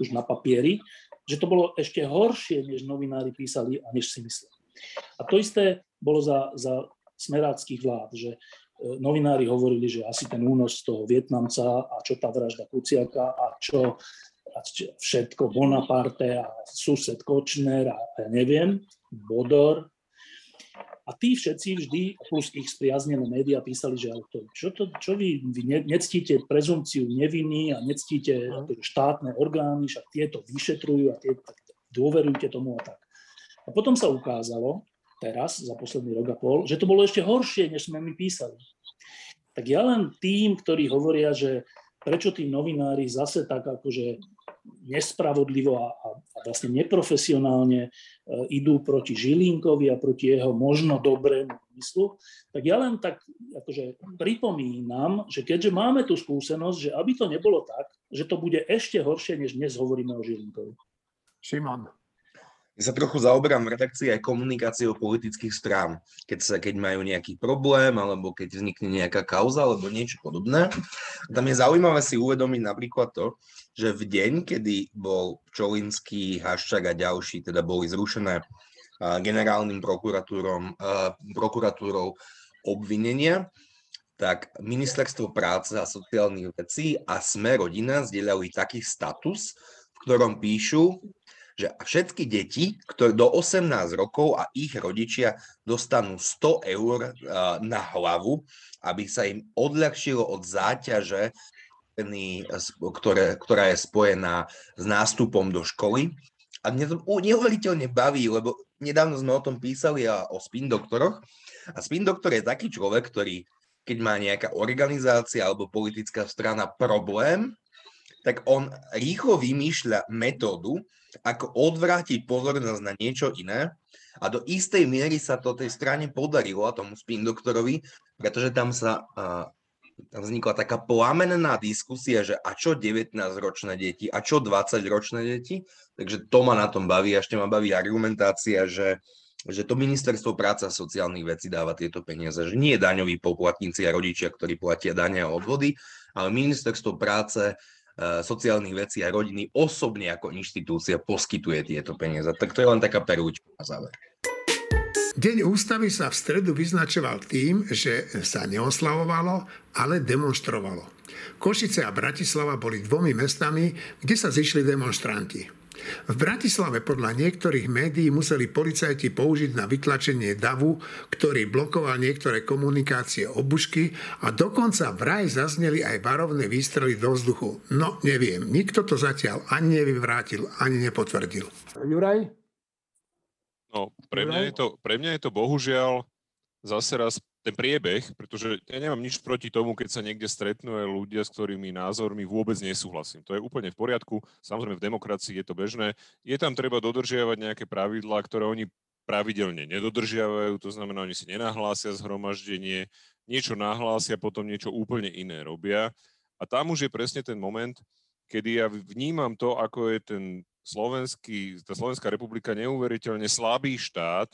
už na papieri, že to bolo ešte horšie, než novinári písali a než si mysleli. A to isté bolo za, za smeráckých vlád, že e, novinári hovorili, že asi ten únos toho Vietnamca a čo tá vražda Kuciaka a čo, a všetko Bonaparte a sused Kočner a ja neviem, Bodor, a tí všetci vždy, plus ich spriaznené médiá, písali, že to, čo, to, čo vy, vy ne, nectíte prezumciu neviny a nectíte akože štátne orgány, však tieto vyšetrujú a tie, dôverujte tomu a tak. A potom sa ukázalo, teraz, za posledný rok a pol, že to bolo ešte horšie, než sme my písali. Tak ja len tým, ktorí hovoria, že prečo tí novinári zase tak akože nespravodlivo a, a, vlastne neprofesionálne e, idú proti Žilinkovi a proti jeho možno dobrému myslu, tak ja len tak akože pripomínam, že keďže máme tú skúsenosť, že aby to nebolo tak, že to bude ešte horšie, než dnes hovoríme o Žilinkovi. Šimon. Ja sa trochu zaoberám v redakcii aj komunikáciou politických strán. Keď, sa, keď majú nejaký problém, alebo keď vznikne nejaká kauza, alebo niečo podobné. Tam je zaujímavé si uvedomiť napríklad to, že v deň, kedy bol Čolinský, Haščák a ďalší, teda boli zrušené generálnym prokuratúrom, prokuratúrou obvinenia, tak Ministerstvo práce a sociálnych vecí a Sme rodina zdieľali taký status, v ktorom píšu, že všetky deti ktoré do 18 rokov a ich rodičia dostanú 100 eur na hlavu, aby sa im odľahčilo od záťaže, ktoré, ktorá je spojená s nástupom do školy. A mňa to neuveriteľne baví, lebo nedávno sme o tom písali a o spin doktoroch. A spin doktor je taký človek, ktorý keď má nejaká organizácia alebo politická strana problém, tak on rýchlo vymýšľa metódu, ako odvrátiť pozornosť na niečo iné. A do istej miery sa to tej strane podarilo, a tomu spin doktorovi, pretože tam sa uh, tam vznikla taká plamenná diskusia, že a čo 19-ročné deti, a čo 20-ročné deti. Takže to ma na tom baví, ešte ma baví argumentácia, že že to ministerstvo práce a sociálnych vecí dáva tieto peniaze, že nie daňoví poplatníci a rodičia, ktorí platia dania a odvody, ale ministerstvo práce, sociálnych vecí a rodiny osobne ako inštitúcia poskytuje tieto peniaze. Tak to je len taká perúčka na záver. Deň ústavy sa v stredu vyznačoval tým, že sa neoslavovalo, ale demonstrovalo. Košice a Bratislava boli dvomi mestami, kde sa zišli demonstranti. V Bratislave podľa niektorých médií museli policajti použiť na vytlačenie davu, ktorý blokoval niektoré komunikácie obušky a dokonca vraj zazneli aj varovné výstrely do vzduchu. No, neviem, nikto to zatiaľ ani nevyvrátil, ani nepotvrdil. Juraj? No, pre mňa, je to, pre mňa je to bohužiaľ zase raz ten priebeh, pretože ja nemám nič proti tomu, keď sa niekde stretnú aj ľudia, s ktorými názormi vôbec nesúhlasím. To je úplne v poriadku. Samozrejme v demokracii je to bežné. Je tam treba dodržiavať nejaké pravidlá, ktoré oni pravidelne nedodržiavajú, to znamená, oni si nenahlásia zhromaždenie, niečo nahlásia, potom niečo úplne iné robia. A tam už je presne ten moment, kedy ja vnímam to, ako je ten slovenský, tá Slovenská republika neuveriteľne slabý štát,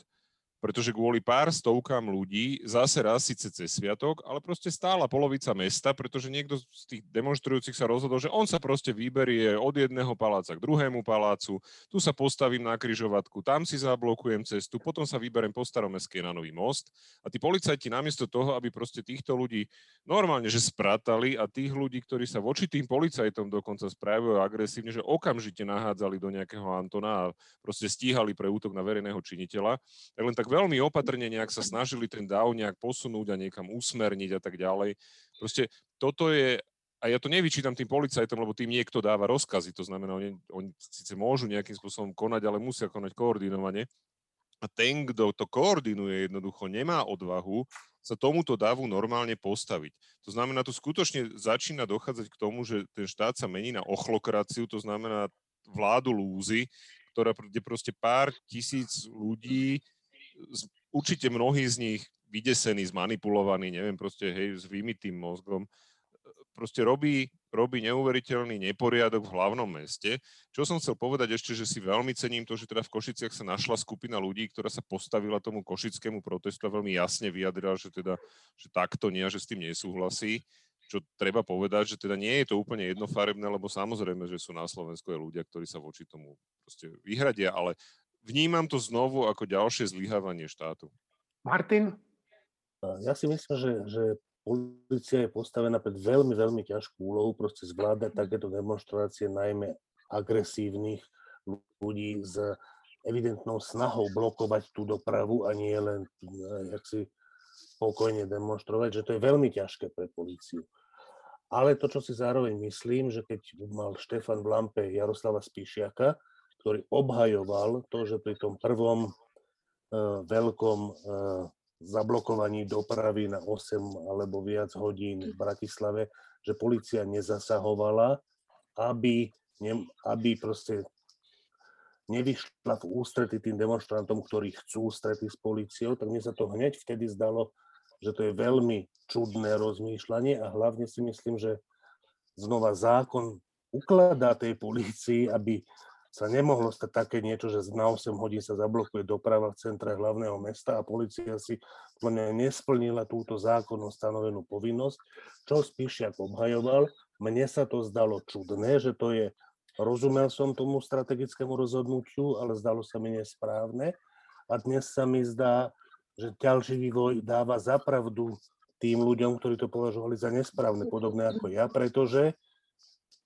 pretože kvôli pár stovkám ľudí zase raz síce cez sviatok, ale proste stála polovica mesta, pretože niekto z tých demonstrujúcich sa rozhodol, že on sa proste vyberie od jedného paláca k druhému palácu, tu sa postavím na kryžovatku, tam si zablokujem cestu, potom sa vyberiem po staromestskej na Nový most a tí policajti namiesto toho, aby proste týchto ľudí normálne, že spratali a tých ľudí, ktorí sa voči tým policajtom dokonca správajú agresívne, že okamžite nahádzali do nejakého Antona a proste stíhali pre útok na verejného činiteľa, tak len tak veľmi opatrne nejak sa snažili ten DAO nejak posunúť a niekam usmerniť a tak ďalej. Proste toto je, a ja to nevyčítam tým policajtom, lebo tým niekto dáva rozkazy, to znamená, oni, oni síce môžu nejakým spôsobom konať, ale musia konať koordinovane. A ten, kto to koordinuje, jednoducho nemá odvahu sa tomuto davu normálne postaviť. To znamená, tu skutočne začína dochádzať k tomu, že ten štát sa mení na ochlokraciu, to znamená vládu lúzy, ktorá, kde proste pár tisíc ľudí určite mnohí z nich vydesení, zmanipulovaní, neviem, proste hej, s vymitým mozgom, proste robí, robí neuveriteľný neporiadok v hlavnom meste. Čo som chcel povedať ešte, že si veľmi cením to, že teda v Košiciach sa našla skupina ľudí, ktorá sa postavila tomu košickému protestu a veľmi jasne vyjadrila, že teda, že takto nie a že s tým nesúhlasí. Čo treba povedať, že teda nie je to úplne jednofarebné, lebo samozrejme, že sú na Slovensku aj ľudia, ktorí sa voči tomu proste vyhradia, ale vnímam to znovu ako ďalšie zlyhávanie štátu. Martin? Ja si myslím, že, že policia je postavená pred veľmi, veľmi ťažkú úlohu proste zvládať takéto demonstrácie, najmä agresívnych ľudí s evidentnou snahou blokovať tú dopravu a nie len jak si spokojne demonstrovať, že to je veľmi ťažké pre políciu. Ale to, čo si zároveň myslím, že keď mal Štefan v lampe Jaroslava Spíšiaka, ktorý obhajoval to, že pri tom prvom uh, veľkom uh, zablokovaní dopravy na 8 alebo viac hodín v Bratislave, že policia nezasahovala, aby, ne, aby proste nevyšla v ústrety tým demonstrantom, ktorí chcú ústrety s policiou, tak mne sa to hneď vtedy zdalo, že to je veľmi čudné rozmýšľanie a hlavne si myslím, že znova zákon ukladá tej polícii, aby sa nemohlo stať také niečo, že na 8 hodín sa zablokuje doprava v centre hlavného mesta a policia si plne nesplnila túto zákonnou stanovenú povinnosť, čo Spíšiak obhajoval. Mne sa to zdalo čudné, že to je, rozumel som tomu strategickému rozhodnutiu, ale zdalo sa mi nesprávne. A dnes sa mi zdá, že ďalší vývoj dáva zapravdu tým ľuďom, ktorí to považovali za nesprávne, podobné ako ja, pretože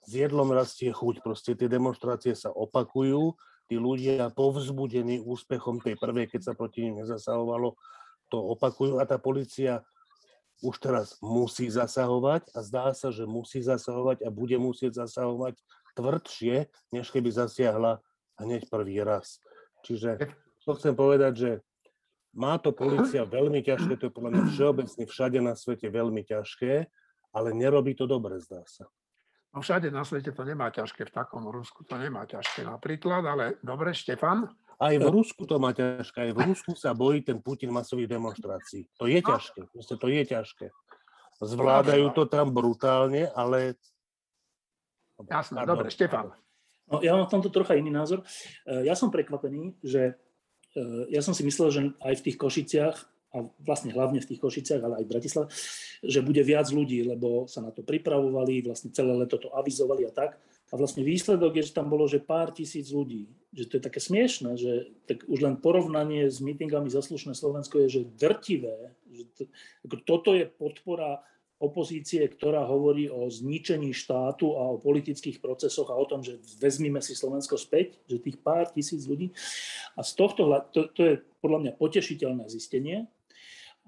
s jedlom rastie chuť. Proste tie demonstrácie sa opakujú, tí ľudia povzbudení úspechom tej prvej, keď sa proti nim nezasahovalo, to opakujú a tá policia už teraz musí zasahovať a zdá sa, že musí zasahovať a bude musieť zasahovať tvrdšie, než keby zasiahla hneď prvý raz. Čiže to chcem povedať, že má to policia veľmi ťažké, to je podľa mňa (clears throat) všeobecne všade na svete veľmi ťažké, ale nerobí to dobre, zdá sa. No všade na svete to nemá ťažké, v takom Rusku to nemá ťažké napríklad, ale dobre, Štefan? Aj v Rusku to má ťažké, aj v Rusku sa bojí ten Putin masových demonstrácií. To je ťažké, proste to je ťažké. Zvládajú to tam brutálne, ale... Jasné, dobre, Štefan. No, ja mám v tomto trocha iný názor. E, ja som prekvapený, že e, ja som si myslel, že aj v tých Košiciach a vlastne hlavne v tých Košiciach, ale aj v Bratislave, že bude viac ľudí, lebo sa na to pripravovali, vlastne celé leto to avizovali a tak. A vlastne výsledok je, že tam bolo, že pár tisíc ľudí. Že to je také smiešne, že tak už len porovnanie s mítingami za slušné Slovensko je, že drtivé. Že to, ako toto je podpora opozície, ktorá hovorí o zničení štátu a o politických procesoch a o tom, že vezmime si Slovensko späť, že tých pár tisíc ľudí. A z tohto, to, to je podľa mňa potešiteľné zistenie,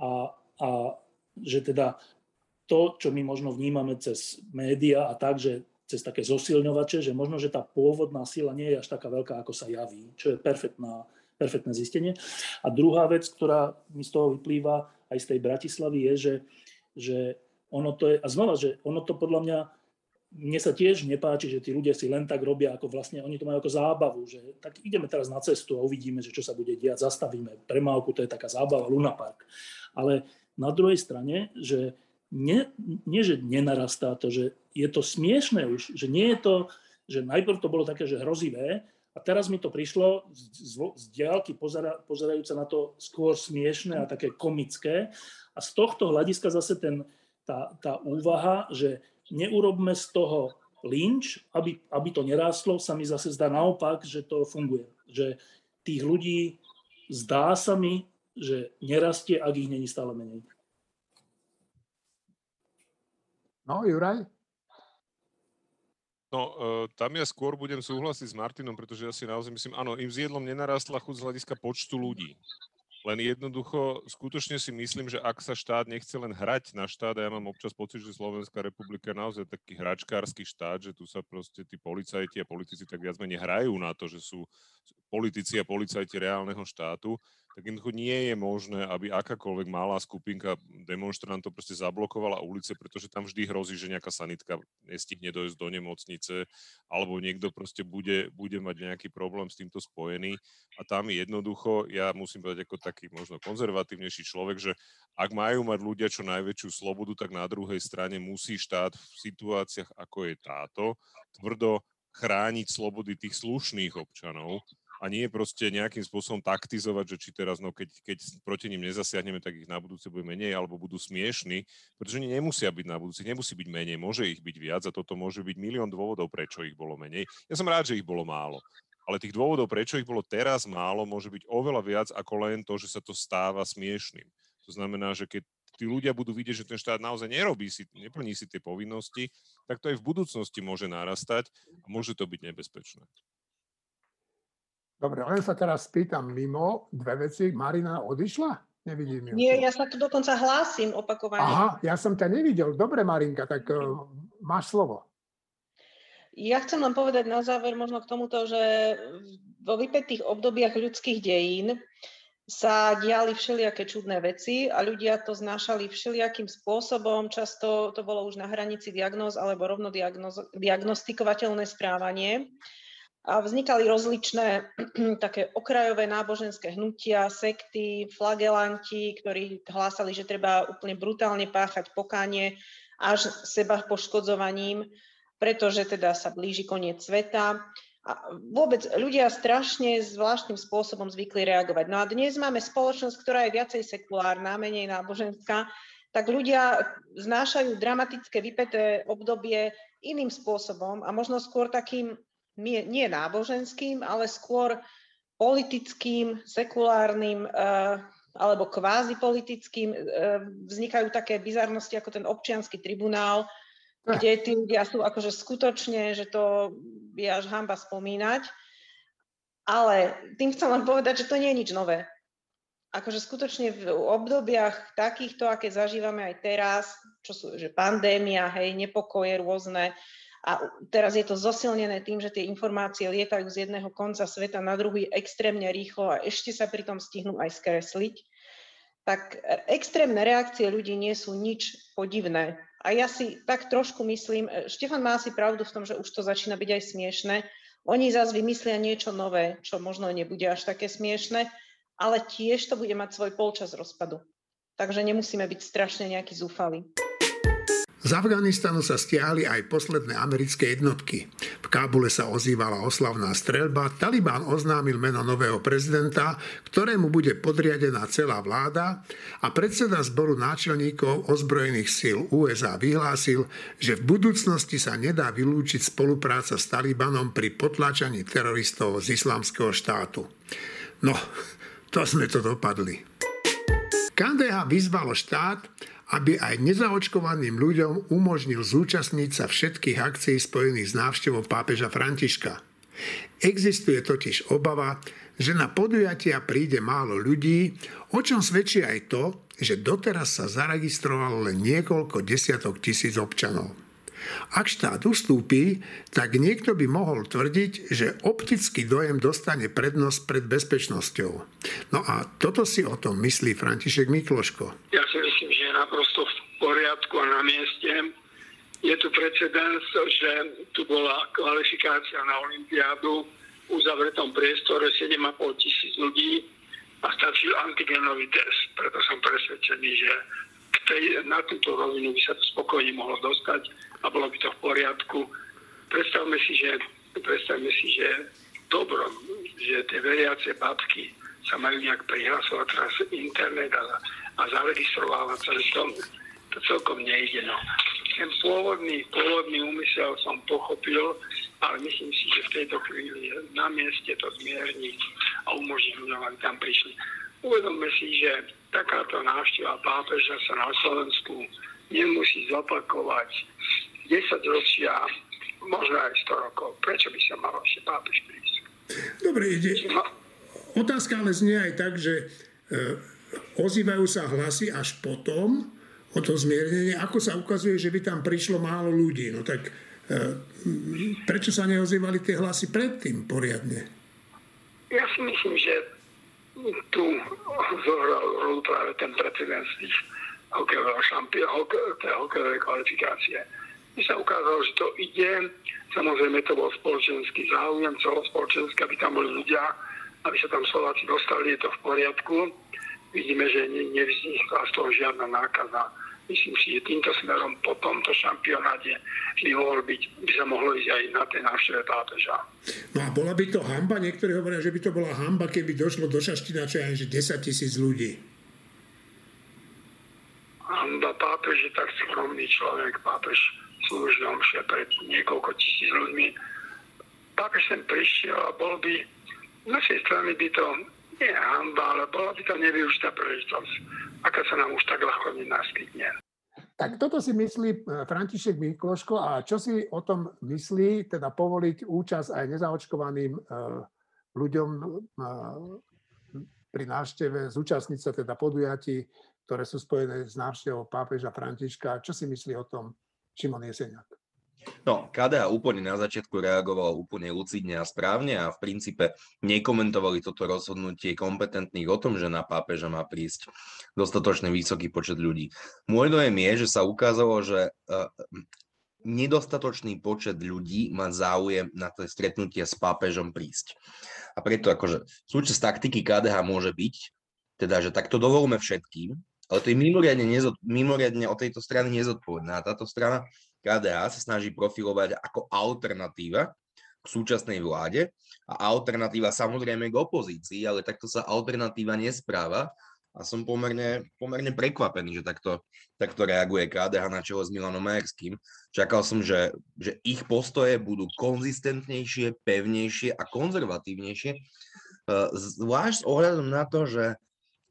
a, a že teda to, čo my možno vnímame cez média a tak, že cez také zosilňovače, že možno, že tá pôvodná sila nie je až taká veľká, ako sa javí, čo je perfektná, perfektné zistenie. A druhá vec, ktorá mi z toho vyplýva aj z tej Bratislavy, je, že, že ono to je, a znova, že ono to podľa mňa mne sa tiež nepáči, že tí ľudia si len tak robia, ako vlastne oni to majú ako zábavu, že tak ideme teraz na cestu a uvidíme, že čo sa bude diať, zastavíme premávku, to je taká zábava, Luna Park. Ale na druhej strane, že nie, nie, že nenarastá to, že je to smiešné už, že nie je to, že najprv to bolo také, že hrozivé, a teraz mi to prišlo z, z, z diálky pozera, pozerajúce na to skôr smiešné a také komické. A z tohto hľadiska zase ten, tá, tá úvaha, že neurobme z toho lynč, aby, aby to nerástlo, sa mi zase zdá naopak, že to funguje. Že tých ľudí zdá sa mi, že nerastie, ak ich není stále menej. No, Juraj? No, uh, tam ja skôr budem súhlasiť s Martinom, pretože ja si naozaj myslím, áno, im s jedlom nenarastla chuť z hľadiska počtu ľudí. Len jednoducho, skutočne si myslím, že ak sa štát nechce len hrať na štát, a ja mám občas pocit, že Slovenská republika je naozaj taký hračkársky štát, že tu sa proste tí policajti a politici tak viac menej hrajú na to, že sú politici a policajti reálneho štátu, tak jednoducho nie je možné, aby akákoľvek malá skupinka demonstrantov proste zablokovala ulice, pretože tam vždy hrozí, že nejaká sanitka nestihne dojsť do nemocnice, alebo niekto proste bude, bude mať nejaký problém s týmto spojený. A tam jednoducho, ja musím povedať ako taký možno konzervatívnejší človek, že ak majú mať ľudia čo najväčšiu slobodu, tak na druhej strane musí štát v situáciách, ako je táto, tvrdo chrániť slobody tých slušných občanov a nie proste nejakým spôsobom taktizovať, že či teraz, no keď, keď proti ním nezasiahneme, tak ich na budúce bude menej alebo budú smiešní, pretože oni nemusia byť na budúce, nemusí byť menej, môže ich byť viac a toto môže byť milión dôvodov, prečo ich bolo menej. Ja som rád, že ich bolo málo. Ale tých dôvodov, prečo ich bolo teraz málo, môže byť oveľa viac ako len to, že sa to stáva smiešným. To znamená, že keď tí ľudia budú vidieť, že ten štát naozaj nerobí si, neplní si tie povinnosti, tak to aj v budúcnosti môže narastať a môže to byť nebezpečné. Dobre, len sa teraz spýtam mimo dve veci. Marina odišla? Nevidím ju. Nie, ja sa tu dokonca hlásim opakovane. Aha, ja som ťa nevidel. Dobre, Marinka, tak uh, máš slovo. Ja chcem len povedať na záver možno k tomuto, že vo vypetých obdobiach ľudských dejín sa diali všelijaké čudné veci a ľudia to znášali všelijakým spôsobom. Často to bolo už na hranici diagnóz alebo rovno diagnostikovateľné správanie vznikali rozličné (clears throat) také okrajové náboženské hnutia, sekty, flagelanti, ktorí hlásali, že treba úplne brutálne páchať pokánie až seba poškodzovaním, pretože teda sa blíži koniec sveta. A vôbec ľudia strašne zvláštnym spôsobom zvykli reagovať. No a dnes máme spoločnosť, ktorá je viacej sekulárna, menej náboženská, tak ľudia znášajú dramatické vypeté obdobie iným spôsobom a možno skôr takým nie, nie náboženským, ale skôr politickým, sekulárnym uh, alebo kvázi politickým. Uh, vznikajú také bizarnosti ako ten občianský tribunál, eh. kde tí ľudia sú akože skutočne, že to je až hamba spomínať. Ale tým chcem len povedať, že to nie je nič nové. Akože skutočne v obdobiach takýchto, aké zažívame aj teraz, čo sú, že pandémia, hej, nepokoje rôzne, a teraz je to zosilnené tým, že tie informácie lietajú z jedného konca sveta na druhý extrémne rýchlo a ešte sa pritom stihnú aj skresliť. tak extrémne reakcie ľudí nie sú nič podivné. A ja si tak trošku myslím, e, Štefan má asi pravdu v tom, že už to začína byť aj smiešne. Oni zase vymyslia niečo nové, čo možno nebude až také smiešne, ale tiež to bude mať svoj polčas rozpadu. Takže nemusíme byť strašne nejaký zúfali. Z Afganistanu sa stiahli aj posledné americké jednotky. V Kábule sa ozývala oslavná streľba, Taliban oznámil meno nového prezidenta, ktorému bude podriadená celá vláda a predseda zboru náčelníkov ozbrojených síl USA vyhlásil, že v budúcnosti sa nedá vylúčiť spolupráca s Talibanom pri potláčaní teroristov z islamského štátu. No, to sme to dopadli. KDH vyzvalo štát, aby aj nezaočkovaným ľuďom umožnil zúčastniť sa všetkých akcií spojených s návštevou pápeža Františka. Existuje totiž obava, že na podujatia príde málo ľudí, o čom svedčí aj to, že doteraz sa zaregistrovalo len niekoľko desiatok tisíc občanov. Ak štát ustúpi, tak niekto by mohol tvrdiť, že optický dojem dostane prednosť pred bezpečnosťou. No a toto si o tom myslí František Mikloško. Ja si myslím, že je naprosto v poriadku a na mieste. Je tu precedens, že tu bola kvalifikácia na Olympiádu v uzavretom priestore 7,5 tisíc ľudí a stačil antigenový test. Preto som presvedčený, že k tej, na túto rovinu by sa to spokojne mohlo dostať a bolo by to v poriadku. Predstavme si, že, predstavme si, že dobro, že tie veriace babky sa majú nejak prihlasovať teraz internet a, a zaregistrovávať sa, že to, to celkom nejde. No. Ten pôvodný, pôvodný úmysel som pochopil, ale myslím si, že v tejto chvíli je na mieste to zmierniť a umožniť ľuďom, aby tam prišli. Uvedomme si, že takáto návšteva pápeža sa na Slovensku nemusí zopakovať 10 ročia, možno aj 100 rokov. Prečo by sa mal ešte pápež prísť? Dobre, ide. Otázka ale znie aj tak, že e, ozývajú sa hlasy až potom o to zmiernenie, ako sa ukazuje, že by tam prišlo málo ľudí. No tak e, prečo sa neozývali tie hlasy predtým poriadne? Ja si myslím, že tu zohral rolu práve ten precedens hokejového šampióna, hokejovej kvalifikácie by sa ukázalo, že to ide. Samozrejme to bol spoločenský záujem, celospoločenský, aby tam boli ľudia, aby sa tam Slováci dostali, je to v poriadku. Vidíme, že ne, nevznikla z toho žiadna nákaza. Myslím si, že týmto smerom po tomto šampionáte by, mohol byť, by sa mohlo ísť aj na tej návšteve pápeža. No a bola by to hamba? Niektorí hovoria, že by to bola hamba, keby došlo do Šaština, čo aj že 10 tisíc ľudí. Hamba, pápež je tak skromný človek, pápež slúžnom že pred niekoľko tisíc ľuďmi. Pápež sem prišiel a bol by, z našej strany by to nie hamba, ale bola by to nevyužitá príležitosť, aká sa nám už tak ľahko nenaskytne. Tak toto si myslí e, František Mikloško a čo si o tom myslí, teda povoliť účasť aj nezaočkovaným e, ľuďom e, pri návšteve, zúčastniť sa teda podujatí, ktoré sú spojené s návštevou pápeža Františka. Čo si myslí o tom Šimon Jeseniak. No, KDH úplne na začiatku reagovalo úplne lucidne a správne a v princípe nekomentovali toto rozhodnutie kompetentných o tom, že na pápeža má prísť dostatočne vysoký počet ľudí. Môj dojem je, že sa ukázalo, že uh, nedostatočný počet ľudí má záujem na to stretnutie s pápežom prísť. A preto akože súčasť taktiky KDH môže byť, teda, že takto dovolíme všetkým, ale to je mimoriadne, nezod, mimoriadne od tejto strany nezodpovedné. A táto strana KDH sa snaží profilovať ako alternatíva k súčasnej vláde a alternatíva samozrejme k opozícii, ale takto sa alternatíva nespráva a som pomerne, pomerne prekvapený, že takto, takto reaguje KDH na čelo s Milanom Majerským. Čakal som, že, že ich postoje budú konzistentnejšie, pevnejšie a konzervatívnejšie, zvlášť s ohľadom na to, že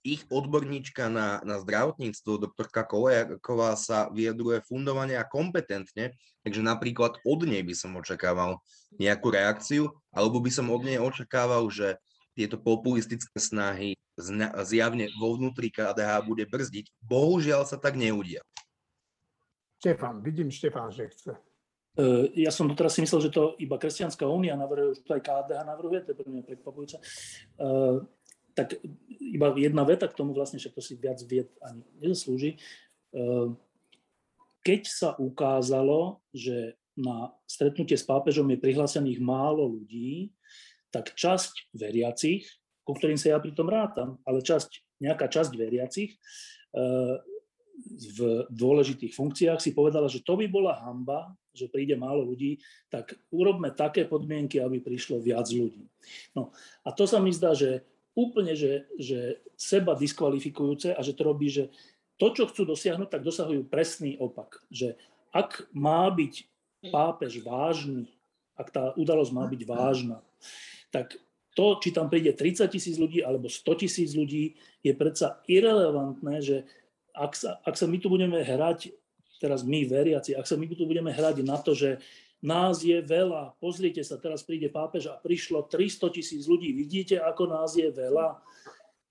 ich odborníčka na, na zdravotníctvo, doktorka Kolejaková, sa vyjadruje fundovane a kompetentne, takže napríklad od nej by som očakával nejakú reakciu, alebo by som od nej očakával, že tieto populistické snahy zjavne vo vnútri KDH bude brzdiť. Bohužiaľ sa tak neudia. Štefan, vidím Štefan, že chce. E, ja som doteraz si myslel, že to iba Kresťanská únia navrhuje, už to aj KDH navrhuje, to je pre mňa prekvapujúce. Tak iba jedna veta k tomu vlastne, že to si viac vied ani nezaslúži. Uh, keď sa ukázalo, že na stretnutie s pápežom je prihlásených málo ľudí, tak časť veriacich, ku ktorým sa ja pritom rátam, ale časť, nejaká časť veriacich uh, v dôležitých funkciách si povedala, že to by bola hamba, že príde málo ľudí, tak urobme také podmienky, aby prišlo viac ľudí. No a to sa mi zdá, že úplne, že, že seba diskvalifikujúce a že to robí, že to, čo chcú dosiahnuť, tak dosahujú presný opak. Že ak má byť pápež vážny, ak tá udalosť má byť vážna, tak to, či tam príde 30 tisíc ľudí alebo 100 tisíc ľudí, je predsa irrelevantné, že ak sa, ak sa my tu budeme hrať, teraz my veriaci, ak sa my tu budeme hrať na to, že nás je veľa, pozrite sa, teraz príde pápež a prišlo 300 tisíc ľudí, vidíte, ako nás je veľa,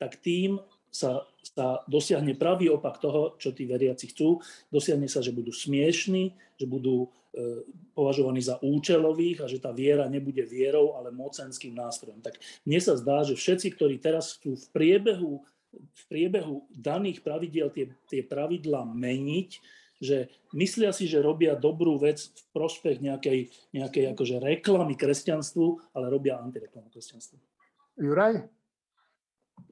tak tým sa, sa dosiahne pravý opak toho, čo tí veriaci chcú. Dosiahne sa, že budú smiešní, že budú e, považovaní za účelových a že tá viera nebude vierou, ale mocenským nástrojom. Tak mne sa zdá, že všetci, ktorí teraz chcú v priebehu v priebehu daných pravidiel tie, tie pravidla meniť, že myslia si, že robia dobrú vec v prospech nejakej, nejakej akože reklamy kresťanstvu, ale robia antireklamu kresťanstvu. Juraj?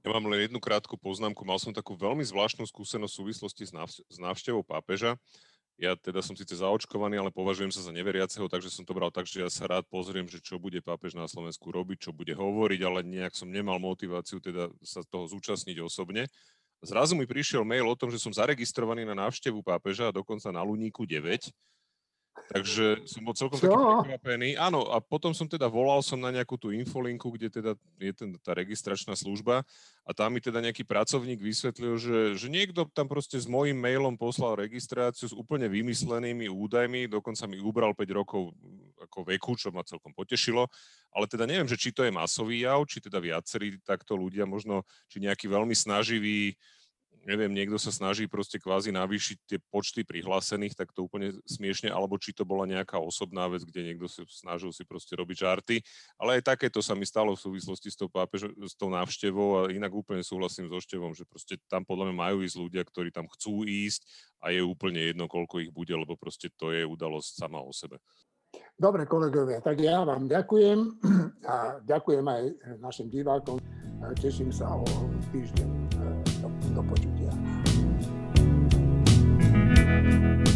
Ja mám len jednu krátku poznámku. Mal som takú veľmi zvláštnu skúsenosť v súvislosti s návštevou pápeža. Ja teda som síce zaočkovaný, ale považujem sa za neveriaceho, takže som to bral tak, že ja sa rád pozriem, že čo bude pápež na Slovensku robiť, čo bude hovoriť, ale nejak som nemal motiváciu teda sa toho zúčastniť osobne. Zrazu mi prišiel mail o tom, že som zaregistrovaný na návštevu pápeža, dokonca na Luníku 9 Takže som bol celkom Čo? taký prekvapený. Áno, a potom som teda volal som na nejakú tú infolinku, kde teda je ten, tá registračná služba a tam mi teda nejaký pracovník vysvetlil, že, že niekto tam proste s mojím mailom poslal registráciu s úplne vymyslenými údajmi, dokonca mi ubral 5 rokov ako veku, čo ma celkom potešilo, ale teda neviem, že či to je masový jav, či teda viacerí takto ľudia, možno či nejaký veľmi snaživý neviem, niekto sa snaží proste kvázi navýšiť tie počty prihlásených, tak to úplne smiešne, alebo či to bola nejaká osobná vec, kde niekto si snažil si proste robiť žarty. Ale aj takéto sa mi stalo v súvislosti s tou, pápež, s tou návštevou a inak úplne súhlasím so Števom, že proste tam podľa mňa majú ísť ľudia, ktorí tam chcú ísť a je úplne jedno, koľko ich bude, lebo proste to je udalosť sama o sebe. Dobre, kolegovia, tak ja vám ďakujem a ďakujem aj našim divákom. Teším sa o týždeň do, do počutia. Bye.